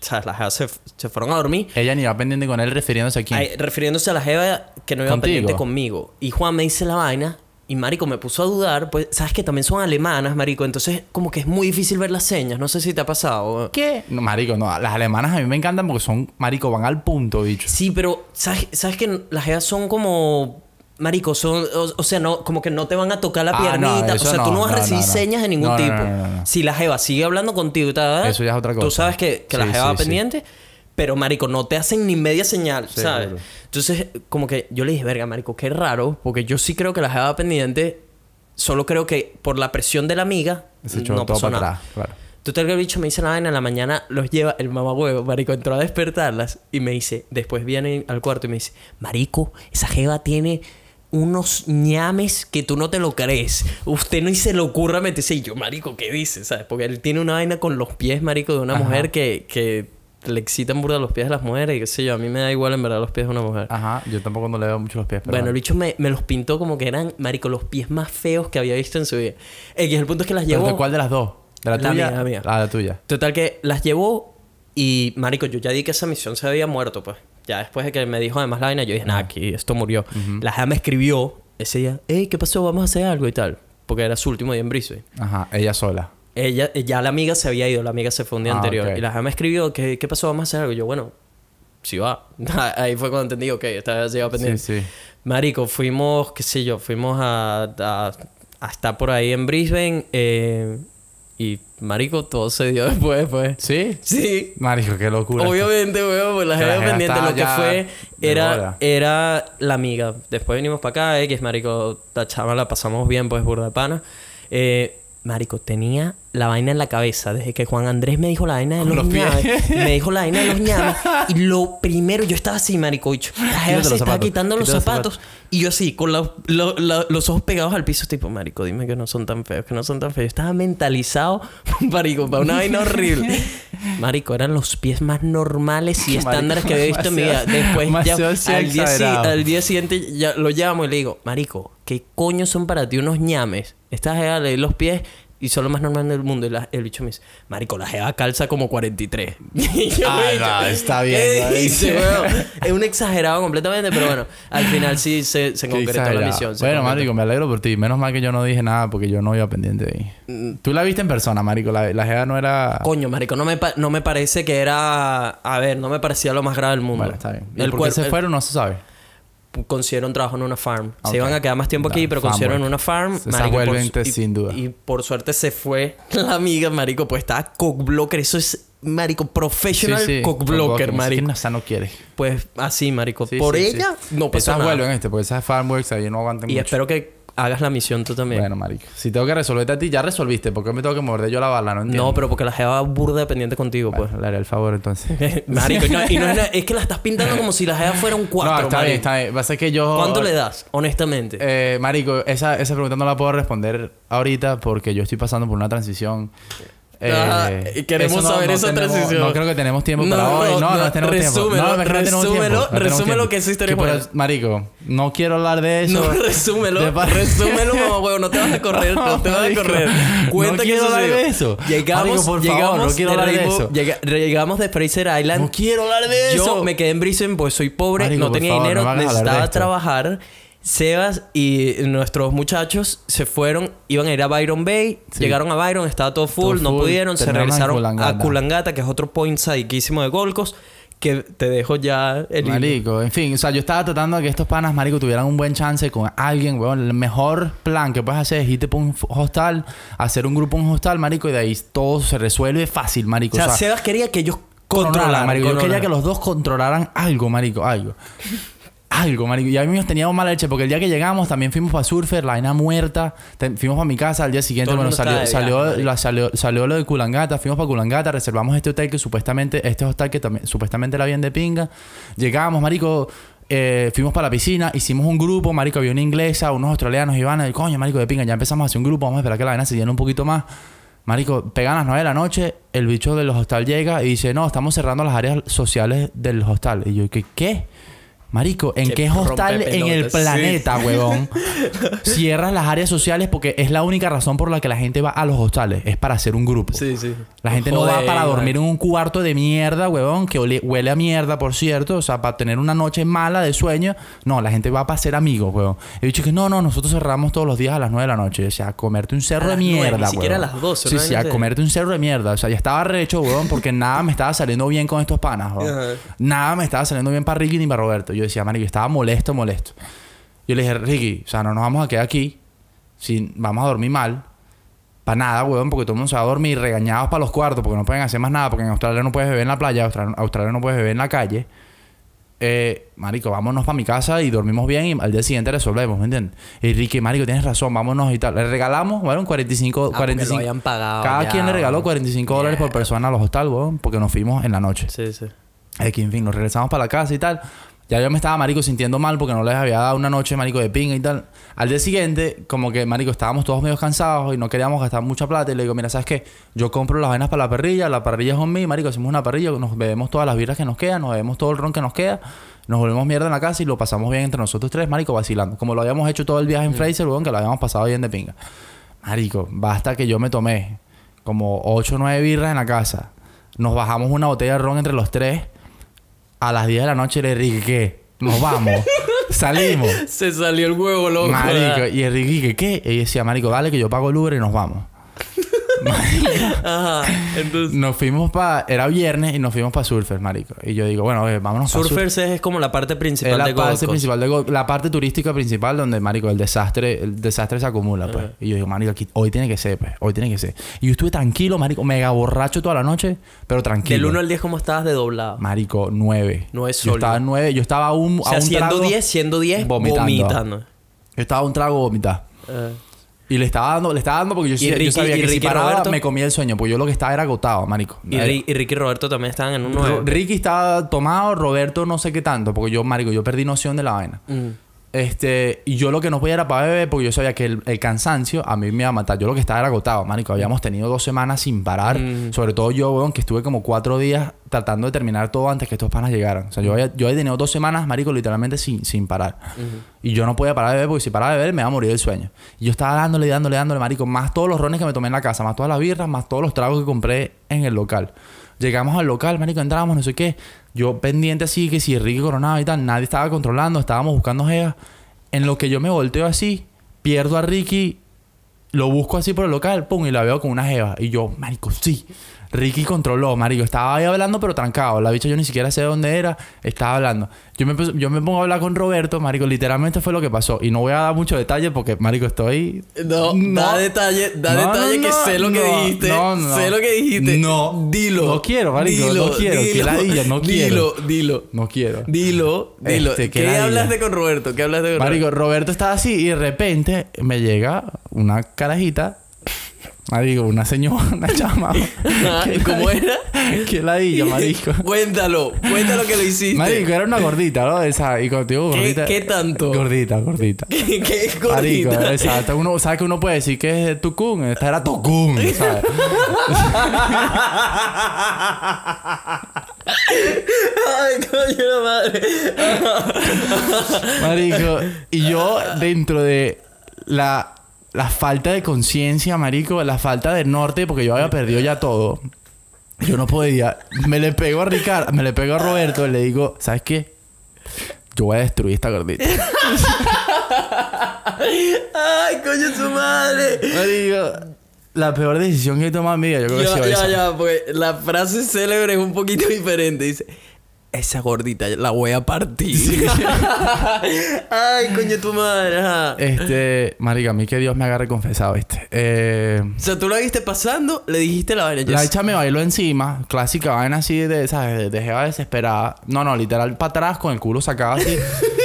O sea, las jevas se, fueron a dormir. Ella ni va pendiente con él refiriéndose a quién. Ay, refiriéndose a la jeva que no iba ¿Contigo? pendiente conmigo. Y Juan me dice la vaina. Y Marico me puso a dudar. Pues, sabes que también son alemanas, Marico. Entonces, como que es muy difícil ver las señas. No sé si te ha pasado. ¿Qué? No, marico, no. Las alemanas a mí me encantan porque son, marico, van al punto, bicho. Sí, pero ¿sabes, sabes que las jevas son como... Marico, son... O, o sea, no, como que no te van a tocar la Ah, no, piernita. o eso sea, tú no, no vas a no, recibir no, no. señas de ningún No, no, tipo. no, no, no. Si la jeva sigue hablando contigo, tal, Eso ya es otra Tú cosa. sabes que, que la jeva va sí. pendiente. Pero, marico, no te hacen ni media señal, ¿sabes? claro. Entonces, como que yo le dije, verga, marico, qué raro. Porque yo sí creo que la jeva va pendiente. Solo creo que por la presión de la amiga Se no pasó nada. atrás, claro. Total que el bicho me dice la vaina en la mañana, los lleva, el mamagüevo, marico, entró a despertarlas y me dice, después viene al cuarto y me dice, marico, esa jeva tiene unos ñames que tú no te lo crees. Usted no se le ocurra meterse. Y yo, marico, ¿qué dice? ¿Sabes? Porque él tiene una vaina con los pies, marico, de una Ajá. mujer que, que le excitan burda los pies de las mujeres y qué sé yo. A mí me da igual en verdad los pies de una mujer. Ajá, yo tampoco no le veo mucho los pies, pero Bueno, el bicho me, me los pintó como que eran, marico, los pies más feos que había visto en su vida. X, el punto es que las ¿Pero llevó... de cuál de las dos? ¿De la, La tuya? mía, la mía. Ah, la tuya. Total que las llevó y, marico, yo ya di que esa misión se había muerto, pues. Ya después de que me dijo además la vaina, yo dije, nada, aquí esto murió. La jeva me escribió ese día, hey, ¿qué pasó? Vamos a hacer algo y tal. Porque era su último día en Brisbane. Ajá, ella sola. Ella, ya la amiga se había ido, la amiga se fue un día Ah, anterior. Y la jeva me escribió, ¿qué, ¿qué pasó? Vamos a hacer algo. Y yo, bueno, sí va. Ahí fue cuando entendí, ok, esta vez se iba pendiente. Sí, sí. Marico, fuimos, qué sé yo, fuimos a, a, a estar por ahí en Brisbane. eh, y, marico, todo se dio después, pues. ¿Sí? Sí. Marico, qué locura. Obviamente, weón, pues la jeva pendiente. Lo que fue era, bola. era la amiga. Después venimos para acá, X, marico, la chava la pasamos bien, pues, burda de pana. Eh, marico, tenía la vaina en la cabeza. Desde que Juan Andrés me dijo la vaina de los, los ñames. me dijo la vaina de los ñames. y lo primero, yo estaba así, marico, bicho. La se estaba zapatos, quitando los los zapatos. Y yo así, con los, los- ojos pegados al piso, tipo, marico, dime que no son tan feos, que no son tan feos. Yo estaba mentalizado, marico, para una vaina horrible. Marico, eran los pies más normales y estándares que había visto en mi vida. Después, ya, al, día, al día siguiente, ya lo llamo y le digo, marico, ¿qué coño son para ti unos ñames? Estás a leer los pies y son lo más normal del mundo. Y la- el bicho me dice, marico, la jeva calza como 43. Y yo, Ah, bicho, no, está bien, ¿qué ¿no? dice? Es un exagerado completamente, pero bueno, al final sí se, se concretó la misión. Bueno, marico, me alegro por ti. Menos mal que yo no dije nada porque yo no iba pendiente de ahí. Mm. Tú la viste en persona, marico. La, la jeva no era... Coño, marico, no me, no me parece que era... A ver, no me parecía lo más grave del mundo. Bueno, está bien. ¿Y El por qué se el- fueron? No se sabe. Consiguieron trabajo en una farm. Se iban a quedar más tiempo aquí, pero farm consiguieron work. una farm. Marico, por y- sin duda. Y por suerte se fue la amiga, marico, pues estaba cockblocker. Eso es, marico, professional cockblocker, Como marico. que esa no quiere. Pues así, marico. Sí, por sí, ella, sí. no pasó Esas nada. vuelven, este, porque esas farmworks ahí no aguantan Y mucho. espero que hagas la misión tú también. Bueno, marico. Si tengo que resolverte a ti, ya resolviste. ¿Por qué me tengo que morder yo la bala? No entiendo. no, pero porque la jeva burda dependiente contigo, pues. Le haré el favor entonces. marico, y no, y no es, es que la estás pintando como si la jeva fuera un 4, no, está bien, está bien. Que yo... ¿Cuánto le das, honestamente? Eh, marico, esa, esa pregunta no la puedo responder ahorita porque yo estoy pasando por una transición. Eh, Ah, y queremos eso saber esa tenemos- transición. No creo que tenemos tiempo No, para hoy. no, No, no, no, tenemos resúmelo, No, no tiempo, resúmelo, no resúmelo tiempo. que esa historia es. Marico, no quiero hablar de eso. No, resúmelo. Resúmelo, mamá, huevo. No te vas a correr. No te vas a correr. no Cuenta que sucedió. de eso. Llegamos, Marico, por favor, llegamos no quiero de hablar de eso. llega- llegamos de Fraser Island. No quiero hablar de Yo eso. me quedé en Brisbane porque soy pobre, Marico, no tenía favor, dinero, no necesitaba trabajar. Sebas y nuestros muchachos se fueron, iban a ir a Byron Bay, Sí. llegaron a Byron, estaba todo full, Todo no full, pudieron, se regresaron a Kulangata, que es otro point sidequísimo de Gold Coast, que te dejo ya el. Marico, en fin, o sea, yo estaba tratando de que estos panas, marico, tuvieran un buen chance con alguien, weón. El mejor plan que puedes hacer es irte por un hostal, hacer un grupo en un hostal, marico, y de ahí todo se resuelve fácil, O marico. sea, Sebas quería que ellos controlaran, marico. Yo quería que los dos controlaran algo, marico, algo. Algo, marico. Y a mí nos teníamos mala leche porque el día que llegamos también fuimos para Surfer, la vaina muerta. Fuimos para mi casa al día siguiente. El Bueno, salió, salió, viaje, la- salió, salió lo de Culangata. Fuimos para Culangata, reservamos este hotel que supuestamente, este hostal que también, supuestamente era bien de pinga. Llegamos, marico. eh, fuimos para la piscina, hicimos un grupo, marico, había una inglesa, unos australianos, Ivana, y coño, marico, de pinga, ya empezamos a hacer un grupo, vamos a esperar que la vaina se llene un poquito más. Marico, pegan las 9 de la noche, el bicho del hostal llega y dice, no, estamos cerrando las áreas sociales del hostal. Y yo, ¿qué? ¿Qué? Marico, ¿en Qué qué hostal en el rompepelotas, sí. planeta, huevón? Cierras las áreas sociales porque es la única razón por la que la gente va a los hostales. Es para hacer un grupo. Sí, sí. La gente no va para dormir en un cuarto de mierda, huevón, que huele a mierda, por cierto. O sea, para tener una noche mala de sueño. No, la gente va para ser amigos, huevón. He dicho que no, no, nosotros cerramos todos los días a las 9 de la noche. O sea, a comerte un cerro A de mierda, ni siquiera huevón. a las 12, Sí, ¿no? sí, a comerte un cerro de mierda. O sea, ya estaba recho, huevón, porque nada me estaba saliendo bien con estos panas, huevón. Nada me estaba saliendo bien para Ricky ni para Roberto. Yo decía, marico, estaba molesto, molesto. Yo le dije, Ricky, o sea, no nos vamos a quedar aquí. Si vamos a dormir mal. Para nada, huevón, porque todo el mundo se va a dormir regañados para los cuartos porque no pueden hacer más nada, porque en Australia no puedes beber en la playa, Australia, Australia no puedes beber en la calle. Eh, marico, vámonos para mi casa y dormimos bien y al día siguiente resolvemos, ¿me entiendes? Y Ricky, marico, tienes razón, vámonos y tal. Le regalamos, bueno, 45, Ah, porque 45. lo habían pagado Cada ya, quien le regaló weón. 45 dólares por persona a los hostales, huevón, porque nos fuimos en la noche. Sí, sí. Es que, en fin, nos regresamos para la casa y tal. Ya yo me estaba, marico, sintiendo mal porque no les había dado una noche, marico, de pinga y tal. Al día siguiente, como que, marico, estábamos todos medio cansados y no queríamos gastar mucha plata. Y le digo, mira, ¿sabes qué? Yo compro las vainas para la parrilla, la parrilla es conmigo, marico, hacemos una parrilla, nos bebemos todas las birras que nos quedan, nos bebemos todo el ron que nos queda, nos volvemos mierda en la casa y lo pasamos bien entre nosotros tres, marico, vacilando. Como lo habíamos hecho todo el viaje en Fraser, weón, que lo habíamos pasado bien de pinga. Marico, basta que yo me tomé como 8 o 9 birras en la casa. Nos bajamos una botella de ron entre los tres. A las 10 de la noche le dije, ¿qué? Nos vamos. Salimos. Se salió el huevo, loco. Marico. Y Ricky, ¿qué? Y decía, Marico, dale que yo pago el Uber y nos vamos. Ajá. Entonces, Nos fuimos para... Era viernes y nos fuimos para Surfer, Marico. Y yo digo, bueno, oye, vámonos para Surfers es como la parte principal Es la de Gold parte Coast. principal de Gold- la parte turística principal donde marico el desastre el desastre se acumula pues Ajá. y yo digo marico aquí hoy tiene que ser pues hoy tiene que ser y yo estuve tranquilo marico mega borracho toda la noche pero tranquilo Del 1 al 10, ¿cómo estabas de doblado? marico nueve Nueve yo sólido. estaba en nueve yo estaba a un, O a sea, un siendo trago 10, siendo 10, vomitando. vomitando. yo estaba a un trago vomitar Eh, y le estaba dando le estaba dando porque yo, ¿Y sí- yo sabía y que si paraba Roberto? me comía el sueño porque yo lo que estaba era agotado marico y, Ri- y Ricky y Roberto también estaban en un 9. Ricky estaba tomado Roberto no sé qué tanto porque yo marico yo perdí noción de la vaina Mm. Este, y yo lo que no podía era para beber porque yo sabía que el, el cansancio a mí me iba a matar. Yo lo que estaba era agotado, marico. Habíamos tenido dos semanas sin parar. Mm. Sobre todo yo, weón, que estuve como cuatro días tratando de terminar todo antes que estos panas llegaran. O sea, yo había, yo había tenido dos semanas, marico, literalmente sin, sin parar. Y yo no podía parar de beber porque si paraba de beber me iba a morir del sueño. Y yo estaba dándole, dándole, dándole, marico. Más todos los rones que me tomé en la casa, más todas las birras, más todos los tragos que compré en el local. Llegamos al local, marico, entramos, no sé qué. Yo pendiente así, que si Ricky coronado y tal. Nadie estaba controlando, estábamos buscando jeva. En lo que yo me volteo así, pierdo a Ricky, lo busco así por el local, pum, y la veo con una jeva. Y yo, marico, sí. Ricky controló, marico. Estaba ahí hablando, pero trancado. La bicha yo ni siquiera sé dónde era. Estaba hablando. Yo me, yo me pongo a hablar con Roberto, marico. Literalmente fue lo que pasó. Y no voy a dar mucho detalle porque, marico, estoy... No, da detalle, da No, detalle no, que no, sé lo que no, dijiste. no, no. Sé lo que dijiste. No. Dilo. No quiero, marico, no quiero. Qué ladilla, no quiero. Dilo, dilo. No quiero. Dilo, dilo. Este, qué ¿Qué ladilla. hablaste con Roberto? ¿Qué hablaste con Marico, Roberto estaba así y de repente me llega una carajita. Marico, una señora, una chama. Ah, ¿cómo ladilla. Qué ladilla, marico. Cuéntalo, cuéntalo que lo hiciste. Marico, era una gordita, ¿no? Esa, y contigo ¿Qué, gordita. qué tanto? Gordita, gordita. ¿Qué, qué es Marico, gordita? exacto. Uno, ¿Sabes que uno puede decir que es Tucún? Esta era Tucún, ¿sabes? Ay, coño la madre. Marico, y yo dentro de la, la falta de conciencia, marico, la falta de norte, porque yo había perdido ya todo. Yo no podía. Me le pego a Ricardo, me le pego a Roberto y le digo, ¿sabes qué? Yo voy a destruir esta gordita. Ay, coño su madre. Marico, la peor decisión que he tomado en mi vida, yo creo que ha Ya, ya, pues la frase célebre es un poquito diferente. Dice, esa gordita la voy a partir. Ay, coño tu madre. ajá. Este, marica, a mí que Dios me agarre confesado, ¿viste? Eh, O sea, tú la viste pasando, le dijiste la vaina. La hecha me bailó encima, clásica vaina así de, ¿sabes? De, desesperada. No, no, literal para atrás con el culo sacado así.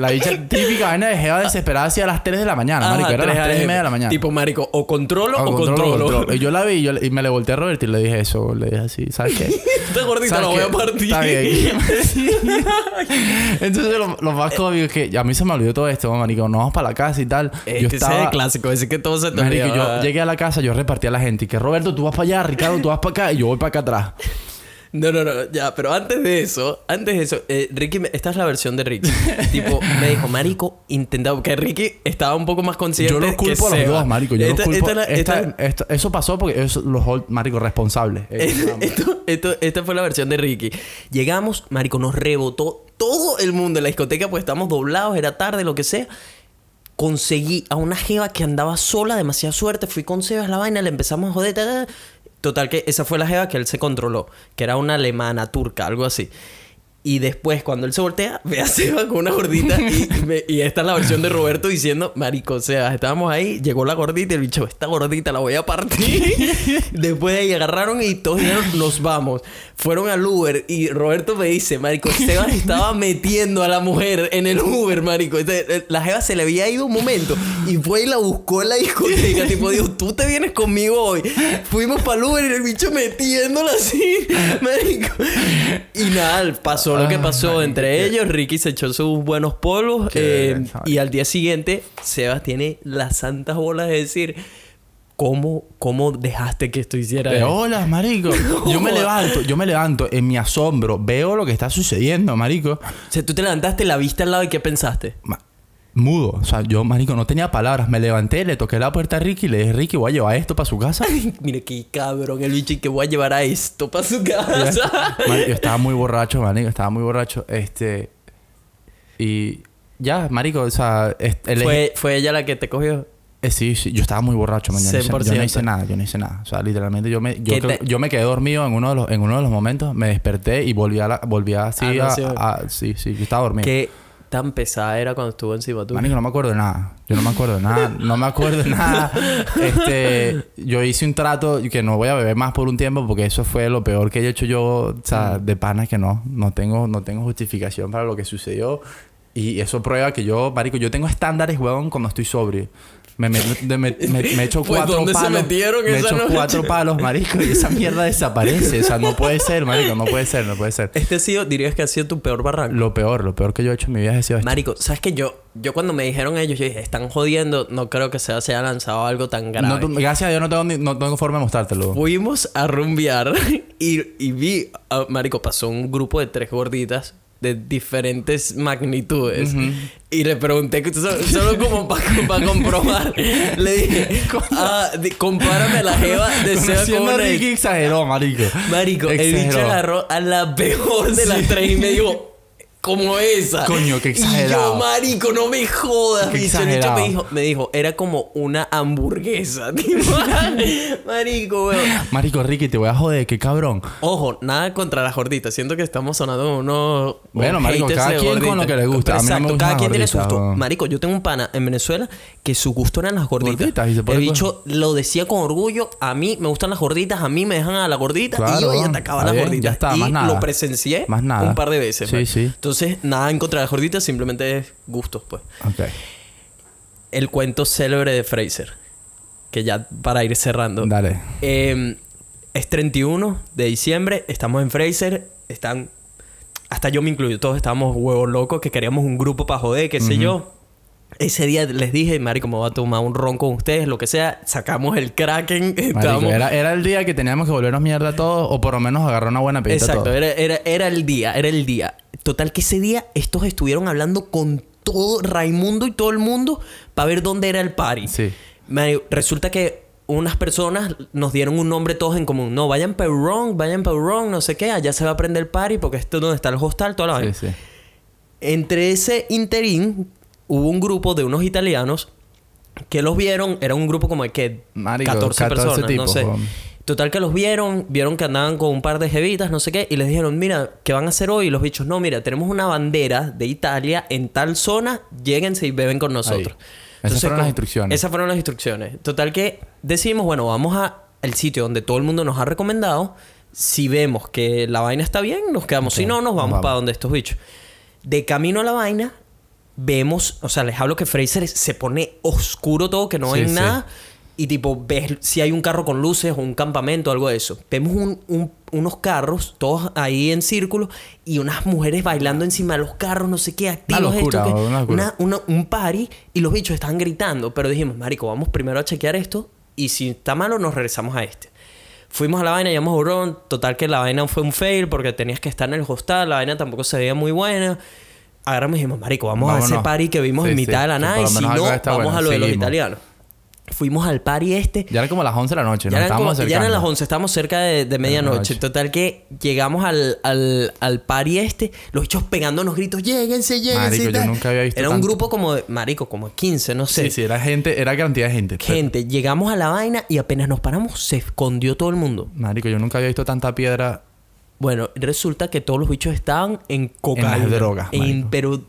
la bicha típica vaina de jeva desesperada así a las 3 de la mañana, Ajá, marico. Era a las tres 3 y media de la mañana. Tipo, marico, o controlo Ah, o controlo, controlo. Y yo la vi y, yo y me le volteé a Roberto y le dije eso. Le dije así, ¿sabes qué? Esta gordita ¿Sabes la voy a partir. Está bien. Entonces lo, lo más cómico es que a mí se me olvidó todo esto, marico. Nos vamos para la casa y tal. Este yo ese es el estaba... clásico, ese que todo se te Marico, yo llegué a la casa, yo repartí a la gente y que Roberto, tú vas para allá, Ricardo, tú vas para acá y yo voy para acá atrás. No, no, no, ya, pero antes de eso, antes de eso, eh, Ricky, me- esta es la versión de Ricky. tipo, me dijo, Marico, intentaba, porque Ricky estaba un poco más consciente. Yo los que culpo a los Seba. dos, marico. Yo Esta- los culpo. esta es esta- eso pasó porque eso, los marico responsables. Eh, esto, esto, esta fue la versión de Ricky. Llegamos, Marico, nos rebotó todo el mundo en la discoteca, pues estamos doblados, era tarde, lo que sea. Conseguí a una jeva que andaba sola, demasiada suerte. Fui con Sebas la vaina, le empezamos a joder. Ta, ta, ta. Total, que esa fue la jeva que él se controló, que era una alemana, turca, algo así. Y después, cuando él se voltea, ve a Seba con una gordita. Y, me- esta es la versión de Roberto diciendo: Marico, sea, estábamos ahí, llegó la gordita y el bicho, esta gordita la voy a partir. después de ahí agarraron y todos dijeron: Nos vamos. Fueron al Uber y Roberto me dice: Marico, Seba estaba metiendo a la mujer en el Uber, Marico. Este, La jeva se le había ido un momento y fue y la buscó en la discoteca. tipo, dijo: Tú te vienes conmigo hoy. Fuimos para el Uber y el bicho metiéndola así, Marico. Y nada, pasó lo que Ah, pasó marico, entre ellos. Ricky se echó sus buenos polvos. Eh, y al día siguiente, Sebas tiene las santas bolas de decir: ¿Cómo, cómo dejaste que esto hiciera de esto?" hola, marico. Yo me levanto, yo me levanto en mi asombro, veo lo que está sucediendo, marico. O sea, tú te levantaste, la viste al lado y ¿qué pensaste? Ma- Mudo, o sea, yo, marico, no tenía palabras. Me levanté, le toqué la puerta a Ricky y le dije, Ricky, voy a llevar esto para su casa. Mira qué cabrón el bicho y que voy a llevar a esto para su casa. marico, yo estaba muy borracho, marico, estaba muy borracho. Este. Y ya, marico, o sea, el- ¿Fue, ¿Fue ella la que te cogió? Eh, sí, sí, yo estaba muy borracho, man. Yo, no hice, yo no 100%. hice nada, yo no hice nada. O sea, literalmente yo me, yo, ¿Qué creo- te- yo me quedé dormido en uno de los, en uno de los momentos, me desperté y volví a la, volví Ah, no, a, sí. a- sí, sí, yo estaba dormido. ¿Qué tan pesada era cuando estuvo encima tú? Marico, no me acuerdo de nada. Yo no me acuerdo de nada. No me acuerdo de nada. Este, yo hice un trato que no voy a beber más por un tiempo porque eso fue lo peor que he hecho yo. O sea, Mm. de panas que no. No tengo, no tengo justificación para lo que sucedió. Y eso prueba que yo, marico, yo tengo estándares, weón, cuando estoy sobrio. Me, me, me, me, me echo Pues, cuatro ¿dónde se palos. metieron me echo noche? cuatro palos, marico, y esa mierda desaparece. O sea, no puede ser, marico. No puede ser, no puede ser. Este ha sido, dirías que ha sido tu peor barranco. Lo peor, lo peor que yo he hecho en mi vida ha sido esto. Marico, ¿sabes que Yo, yo cuando me dijeron ellos, yo dije, están jodiendo, no creo que se, se haya lanzado algo tan grave. No, tú- gracias a Dios no tengo, ni- no tengo forma de mostrártelo. Fuimos a rumbear y, y vi, ah, Marico, pasó un grupo de tres gorditas de diferentes magnitudes. Y le pregunté, solo, solo como para comprobar, le dije, ah, di- compárame la jeva de Seba con una de- Ricky exageró, marico. Marico, el bicho Exageró. agarró a la peor de las tres y me dijo, como esa. Coño, qué Y exagerado. yo, marico, no me jodas, bicho. Exagerado. me dijo, me dijo, era como una hamburguesa. tipo. marico, weón. Marico, Ricky, te voy a joder, qué cabrón. Ojo, nada contra las gorditas. Siento que estamos sonando como unos. Bueno, marico, cada quien con lo que le gusta. A mí no me Exacto, cada quien tiene su gusto. Marico, yo tengo un pana en Venezuela que su gusto eran las gorditas. Gorditas, y se pone El con- bicho lo decía con orgullo. A mí me gustan las gorditas, a mí me dejan a la gordita. y yo y weón. atacaba a las gorditas. ya está, y más nada. lo presencié Más nada. un par de veces. Sí, marico. sí. Entonces, nada en contra de las gorditas, simplemente es gustos, pues. Ok. El cuento célebre de Fraser. Que ya para ir cerrando. Dale. Eh, es 31 de diciembre, estamos en Fraser, están... Hasta yo me incluyo, todos estábamos huevos locos que queríamos un grupo para joder, qué sé yo. Ese día les dije, marico, me voy a tomar un ron con ustedes, lo que sea. Sacamos el Kraken, Marico, era, era el día que teníamos que volvernos mierda todos o por lo menos agarrar una buena pedita Exacto, era, era, era el día, era el día. Total que ese día estos estuvieron hablando con todo Raimundo y todo el mundo para ver dónde era el party. Sí. Marico, resulta que unas personas nos dieron un nombre todos en común. No, vayan para Ron, vayan para Ron, no sé qué. Allá se va a prender el party porque esto es donde está el hostal, toda la Sí, sí. Entre ese interín hubo un grupo de unos italianos que los vieron. Era un grupo como de que Marico, 14, 14 personas, no tipos, sé. Total que los vieron, vieron que andaban con un par de jevitas, no sé qué, y les dijeron, mira, ¿qué van a hacer hoy? Y los bichos, no, mira, tenemos una bandera de Italia en tal zona, lléguense y beben con nosotros. Esas fueron las instrucciones. Esas fueron las instrucciones. Total que decimos, bueno, vamos a el sitio donde todo el mundo nos ha recomendado. Si vemos que la vaina está bien, nos quedamos. Si no, nos nos vamos, vamos. para donde estos bichos. De camino a la vaina, vemos, o sea, les hablo que Fraser se pone oscuro todo, que no Sí, hay sí. nada. Y tipo, ves si hay un carro con luces o un campamento o algo de eso. Vemos un- un- unos carros, todos ahí en círculo, y unas mujeres bailando encima de los carros, no sé qué, activos locura, esto, que- una locura. una- una- un party, y los bichos estaban gritando. Pero dijimos, marico, vamos primero a chequear esto, y si está malo, nos regresamos a este. Fuimos a la vaina, llamamos a Hurón. Total que la vaina fue un fail porque tenías que estar en el hostal. La vaina tampoco se veía muy buena. Agarramos y dijimos, marico, vamos a ese party que vimos Sí, en sí, mitad de la nada. Y si no, vamos bueno. a lo de los italianos. Fuimos al party este. Ya eran como las 11 de la noche, Ya nos eran, estábamos como- ya eran las 11, estábamos cerca de, de medianoche. Total que llegamos al, al, al party este, los bichos pegándonos gritos, lléguense, lléguense. Marico, yo tal". nunca había visto Era un grupo como de, marico, como de 15, no sé. Sí, sí, era gente, era cantidad de gente. pero- Gente, llegamos a la vaina y apenas nos paramos, se escondió todo el mundo. Marico, yo nunca había visto tanta piedra. Bueno, resulta que todos los bichos estaban en cocaína. las drogas, En- pero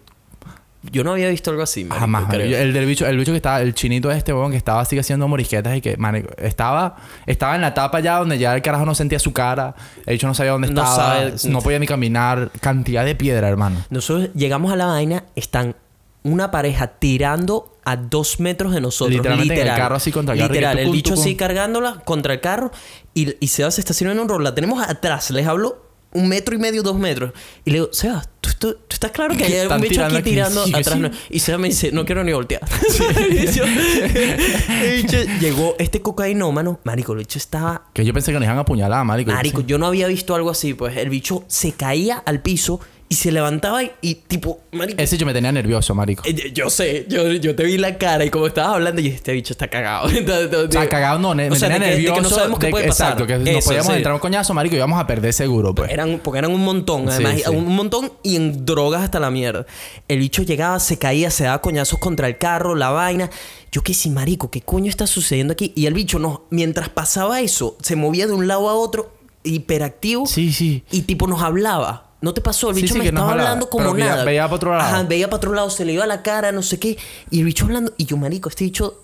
yo no había visto algo así, marico, Jamás. creo. El del bicho, el bicho que estaba, el chinito este, weón, que estaba así haciendo morisquetas y que, marico, estaba, estaba en la etapa ya donde ya el carajo no sentía su cara, el bicho no sabía dónde No estaba, sabe- no podía ni caminar, cantidad de piedra, hermano. Nosotros llegamos a la vaina, están una pareja tirando a dos metros de nosotros. Literalmente en el literal. carro así contra el carro Literal, el bicho así cargándola contra el carro y, y Sebas se estaciona en un rol. La tenemos atrás, les hablo un metro y medio, dos metros. Y le digo, Sebas, ¿tú, tú, tú estás claro que hay algún bicho aquí aquí. tirando Sí, atrás? sí. no? Y Sebas me dice, no quiero ni voltear. bicho llegó este cocainómano, marico, el bicho estaba Que yo pensé que nos iban a apuñalar, marico. Marico, Sí. yo no había visto algo así, pues el bicho se caía al piso y se levantaba y, y tipo, marico. Ese yo me tenía nervioso, marico. eh, Yo sé, yo, yo te vi la cara y como estabas hablando, y dije, este bicho está cagado. O sea, cagado no, O me sea, tenía de que- de que nervioso. no sabemos qué de- puede pasar. Exacto, que nos Eso, podíamos sí. entrar un coñazo, marico, y íbamos a perder seguro, pues. Eran, porque eran un montón, Sí, además, sí. un montón y en drogas hasta la mierda. El bicho llegaba, se caía, se daba coñazos contra el carro, la vaina. Yo qué sí, marico, ¿qué coño está sucediendo aquí? Y el bicho, no, mientras pasaba eso, se movía de un lado a otro, hiperactivo. Sí, sí. Y tipo nos hablaba. ¿No te pasó? El bicho sí, me estaba hablaba. hablando como veía- nada. veía para otro lado. Ajá, veía para otro lado, se le iba la cara, no sé qué. Y el bicho hablando. Y yo, marico, este bicho,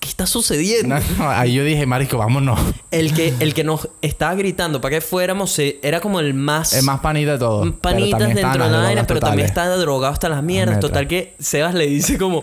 ¿qué está sucediendo? No, no, ahí yo dije, marico, vámonos. El que, el que nos estaba gritando para que fuéramos se- era como el más. Es más panita de todo. Panitas dentro de la vaina, pero también está drogado hasta las mierdas. Total que Sebas le dice como...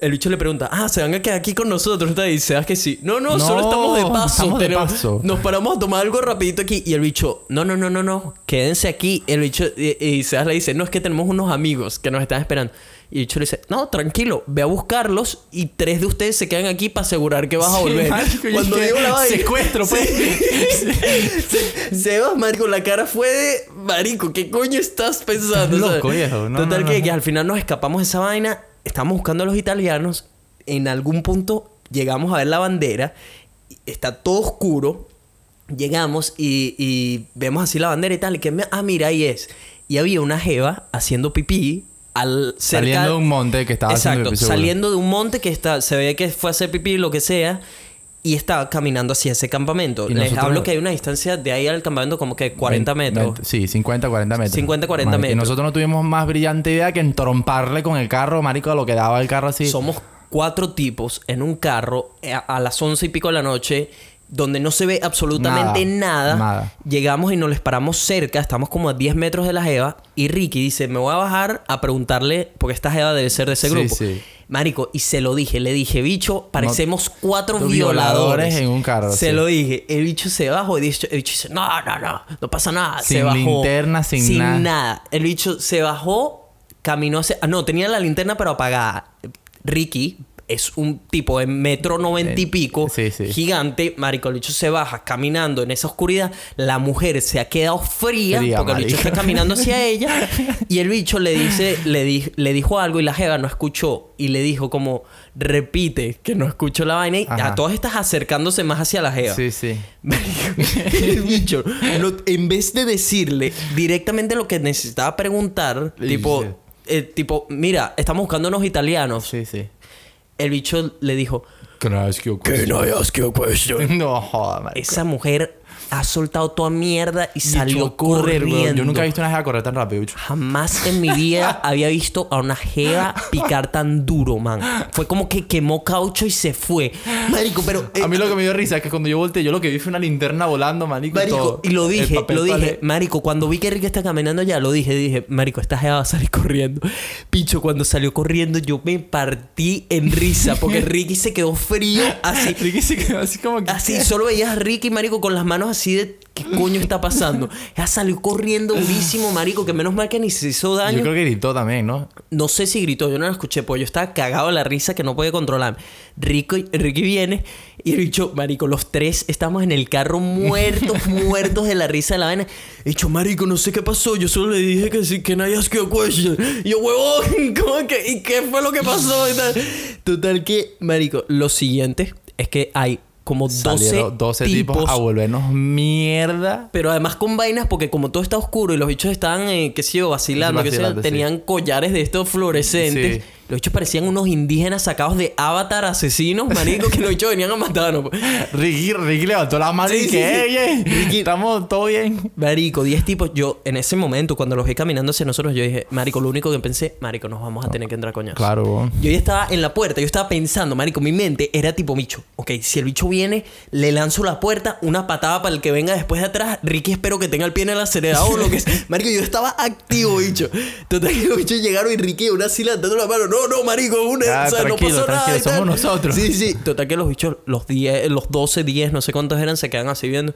el bicho le pregunta, ah, se van a quedar aquí con nosotros. Y dice, ah, que sí. No, no, solo No, estamos de paso. estamos de tenemos- paso. Nos paramos a tomar algo rapidito aquí. Y el bicho, no, no, no, no, no, quédense aquí. El bicho, y, y Sebas le dice, no, es que tenemos unos amigos que nos están esperando. Y el bicho le dice, no, tranquilo, ve a buscarlos y tres de ustedes se quedan aquí para asegurar que vas a Sí, volver. marico, y Cuando que digo la vaina, secuestro, pues. Se- Sebas, marico, la cara fue de, marico, ¿qué coño estás pensando? Estás loco, viejo. No, Total no, que, no. que al final nos escapamos de esa vaina, estamos buscando a los italianos, en algún punto llegamos a ver la bandera, está todo oscuro, llegamos y, y vemos así la bandera y tal, y que, ah, mira, ahí es. Y había una jeva haciendo pipí al cerca- Saliendo de un monte que estaba haciendo pipí, saliendo de un monte que está, se ve que fue a hacer pipí, lo que sea, y estaba caminando hacia ese campamento. Y Les nosotros- hablo que hay una distancia de ahí al campamento como que 40 Veinte- metros. sí, 50, 40 metros. 50, 40 Marico, Y metros. nosotros no tuvimos más brillante idea que entromparle con el carro, marico, a lo que daba el carro así. Somos cuatro tipos en un carro a, a las once y pico de la noche donde no se ve absolutamente nada. Nada, nada. Llegamos y nos les paramos cerca, estamos como a 10 metros de la Jeva y Ricky dice, me voy a bajar a preguntarle, porque esta Jeva debe ser de ese Sí, grupo. sí. Marico, y se lo dije, le dije, bicho, parecemos cuatro violadores. violadores en un carro, Se sí. lo dije, el bicho se bajó y dicho- el bicho dice, no, no, no, no pasa nada. se Sin bajó. linterna, sin nada. El bicho se bajó, caminó hacia... ah, No, tenía la linterna pero apagada. Ricky es un tipo de metro noventa y Eh, pico, sí, sí. gigante. Marico, el bicho se baja caminando en esa oscuridad. La mujer se ha quedado fría, Fría, porque el bicho está caminando hacia ella. Y el bicho le dice, le, di- le dijo algo y la jeva no escuchó. Y le dijo como, repite que no escuchó la vaina. Y Ajá. a todas estas acercándose más hacia la jeva. Sí, sí. el bicho, en vez de decirle directamente lo que necesitaba preguntar, tipo, eh, tipo, mira, estamos buscando unos italianos. Sí, sí. El bicho le dijo, Can I ask you a Can I ask you a question? No joda, marico. Esa mujer ha soltado toda mierda y Y salió a correr, corriendo. Yo nunca he visto una jeva correr tan rápido, bicho. Jamás en mi vida había visto a una jeva picar tan duro, man. Fue como que quemó caucho y se fue. Marico, pero... eh, A mí lo que me dio risa es que cuando yo volteé, yo lo que vi fue una linterna volando, marico. Marico, todo. y lo dije, lo dije, toalé. Marico, cuando vi que Ricky está caminando ya, lo dije, dije, Marico, esta jeva va a salir corriendo. Picho, cuando salió corriendo, yo me partí en risa, porque Ricky se quedó frío, así, Ricky se quedó así como que... así, solo veías a Ricky, Marico, con las manos así de, ¿qué coño está pasando? Ya salió corriendo durísimo, Marico, que menos mal que ni se hizo daño. Yo creo que gritó también, ¿no? No sé si gritó, yo no lo escuché, pues yo estaba cagado de la risa que no podía controlar. Ricky, Ricky viene y el bicho, marico, los tres estamos en el carro muertos, muertos de la risa de la vaina. He dicho, marico, no sé qué pasó, yo solo le dije que sí, que nadie asked a question. Y yo, huevón, ¿cómo que? ¿Y qué fue lo que pasó? Y tal. Total que, marico, lo siguiente es que hay como 12, Salieron 12 tipos, tipos a volvernos mierda. pero además con vainas, porque como todo está oscuro y los bichos estaban, eh, qué sé yo, vacilando, sé sí. tenían collares de estos fluorescentes. Sí. Los bichos parecían unos indígenas sacados de avatar asesinos, marico, que los bichos venían a matarnos. pues. Ricky, Ricky levantó la mano Sí, y sí, que, sí. "Ey, ey, Ricky- estamos todo bien. Marico, 10 tipos. Yo, en ese momento, cuando los vi caminando hacia nosotros, yo dije, Marico, lo único que pensé, Marico, nos vamos a tener que entrar coñazo. Claro. Yo ya estaba en la puerta, yo estaba pensando, marico, mi mente era tipo bicho. Ok, si el bicho viene, le lanzo la puerta, una patada para el que venga después de atrás. Ricky espero que tenga el pie en el acelerador o lo que sea. Marico, yo estaba activo, bicho. Total los bichos llegaron y Ricky una así levantando la mano. No, no, marico, una, Ah, o sea, no tranquilo, pasó nada. somos nosotros. Sí, sí. Total que los bichos, los 10, los 12, 10, no sé cuántos eran, se quedan así viendo.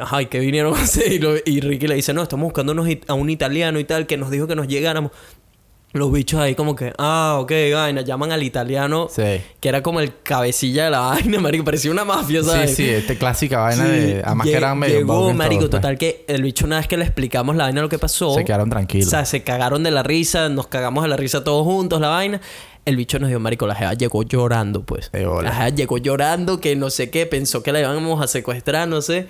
Ajá, ¿y qué vinieron a hacer? Y, lo- y Ricky le dice, no, estamos buscando unos it- a un italiano y tal, que nos dijo que nos llegáramos. Los bichos ahí como que, ah, ok, vaina, llaman al italiano, Sí. que era como el cabecilla de la vaina, marico, parecía una mafia, ¿sabes? Sí, sí, este clásica vaina Sí, de. Además que eran medio. Llegó, marico, pues. total que el bicho una vez que le explicamos la vaina lo que pasó... Se quedaron tranquilos. O sea, se cagaron de la risa, nos cagamos de la risa todos juntos, la vaina. El bicho nos dio, marico, la jeva llegó llorando, pues. Bola. La jeva llegó llorando, que no sé qué, pensó que la íbamos a secuestrar, no sé.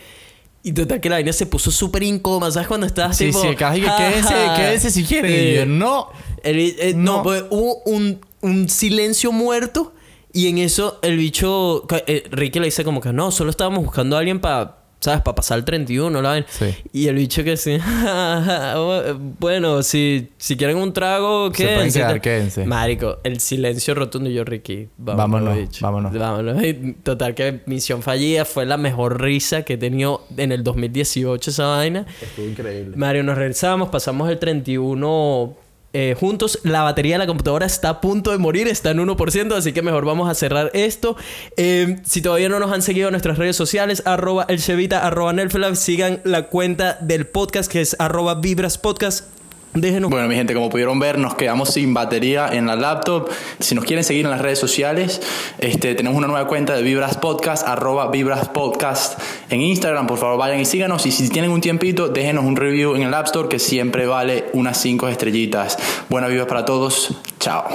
Y total que la vaina se puso súper incómoda, ¿sabes? Cuando estabas Sí, tipo... sí, casi que "Ja, quédense, ja". quédense si. Y yo, no. El eh, no, No. pues hubo un, un silencio muerto y en eso el bicho, eh, Ricky le dice como que no, solo estábamos buscando a alguien para, ¿sabes? Para pasar el 31, la vaina. Sí. Y el bicho que sí, bueno, si, si quieren un trago, Se pueden quédense. quedar, quédense. Marico, el silencio rotundo y yo, Ricky, Vámonos, bicho. vámonos. Vámonos. Y Total que misión fallida, fue la mejor risa que he tenido en el 2018 esa vaina. Estuvo increíble. Mario, nos regresamos, pasamos el 31 eh, juntos. La batería de la computadora está a punto de morir, está en 1%, así que mejor vamos a cerrar esto. Eh, si todavía no nos han seguido en nuestras redes sociales, arroba el arroba sigan la cuenta del podcast que es arroba Vibras Podcast. Bueno, mi gente, como pudieron ver, nos quedamos sin batería en la laptop. Si nos quieren seguir en las redes sociales, este, tenemos una nueva cuenta de Vibras Podcast, arroba Vibras Podcast en Instagram. Por favor, vayan y síganos. Y si tienen un tiempito, déjenos un review en el App Store que siempre vale unas 5 estrellitas. Buenas vibras para todos. Chao.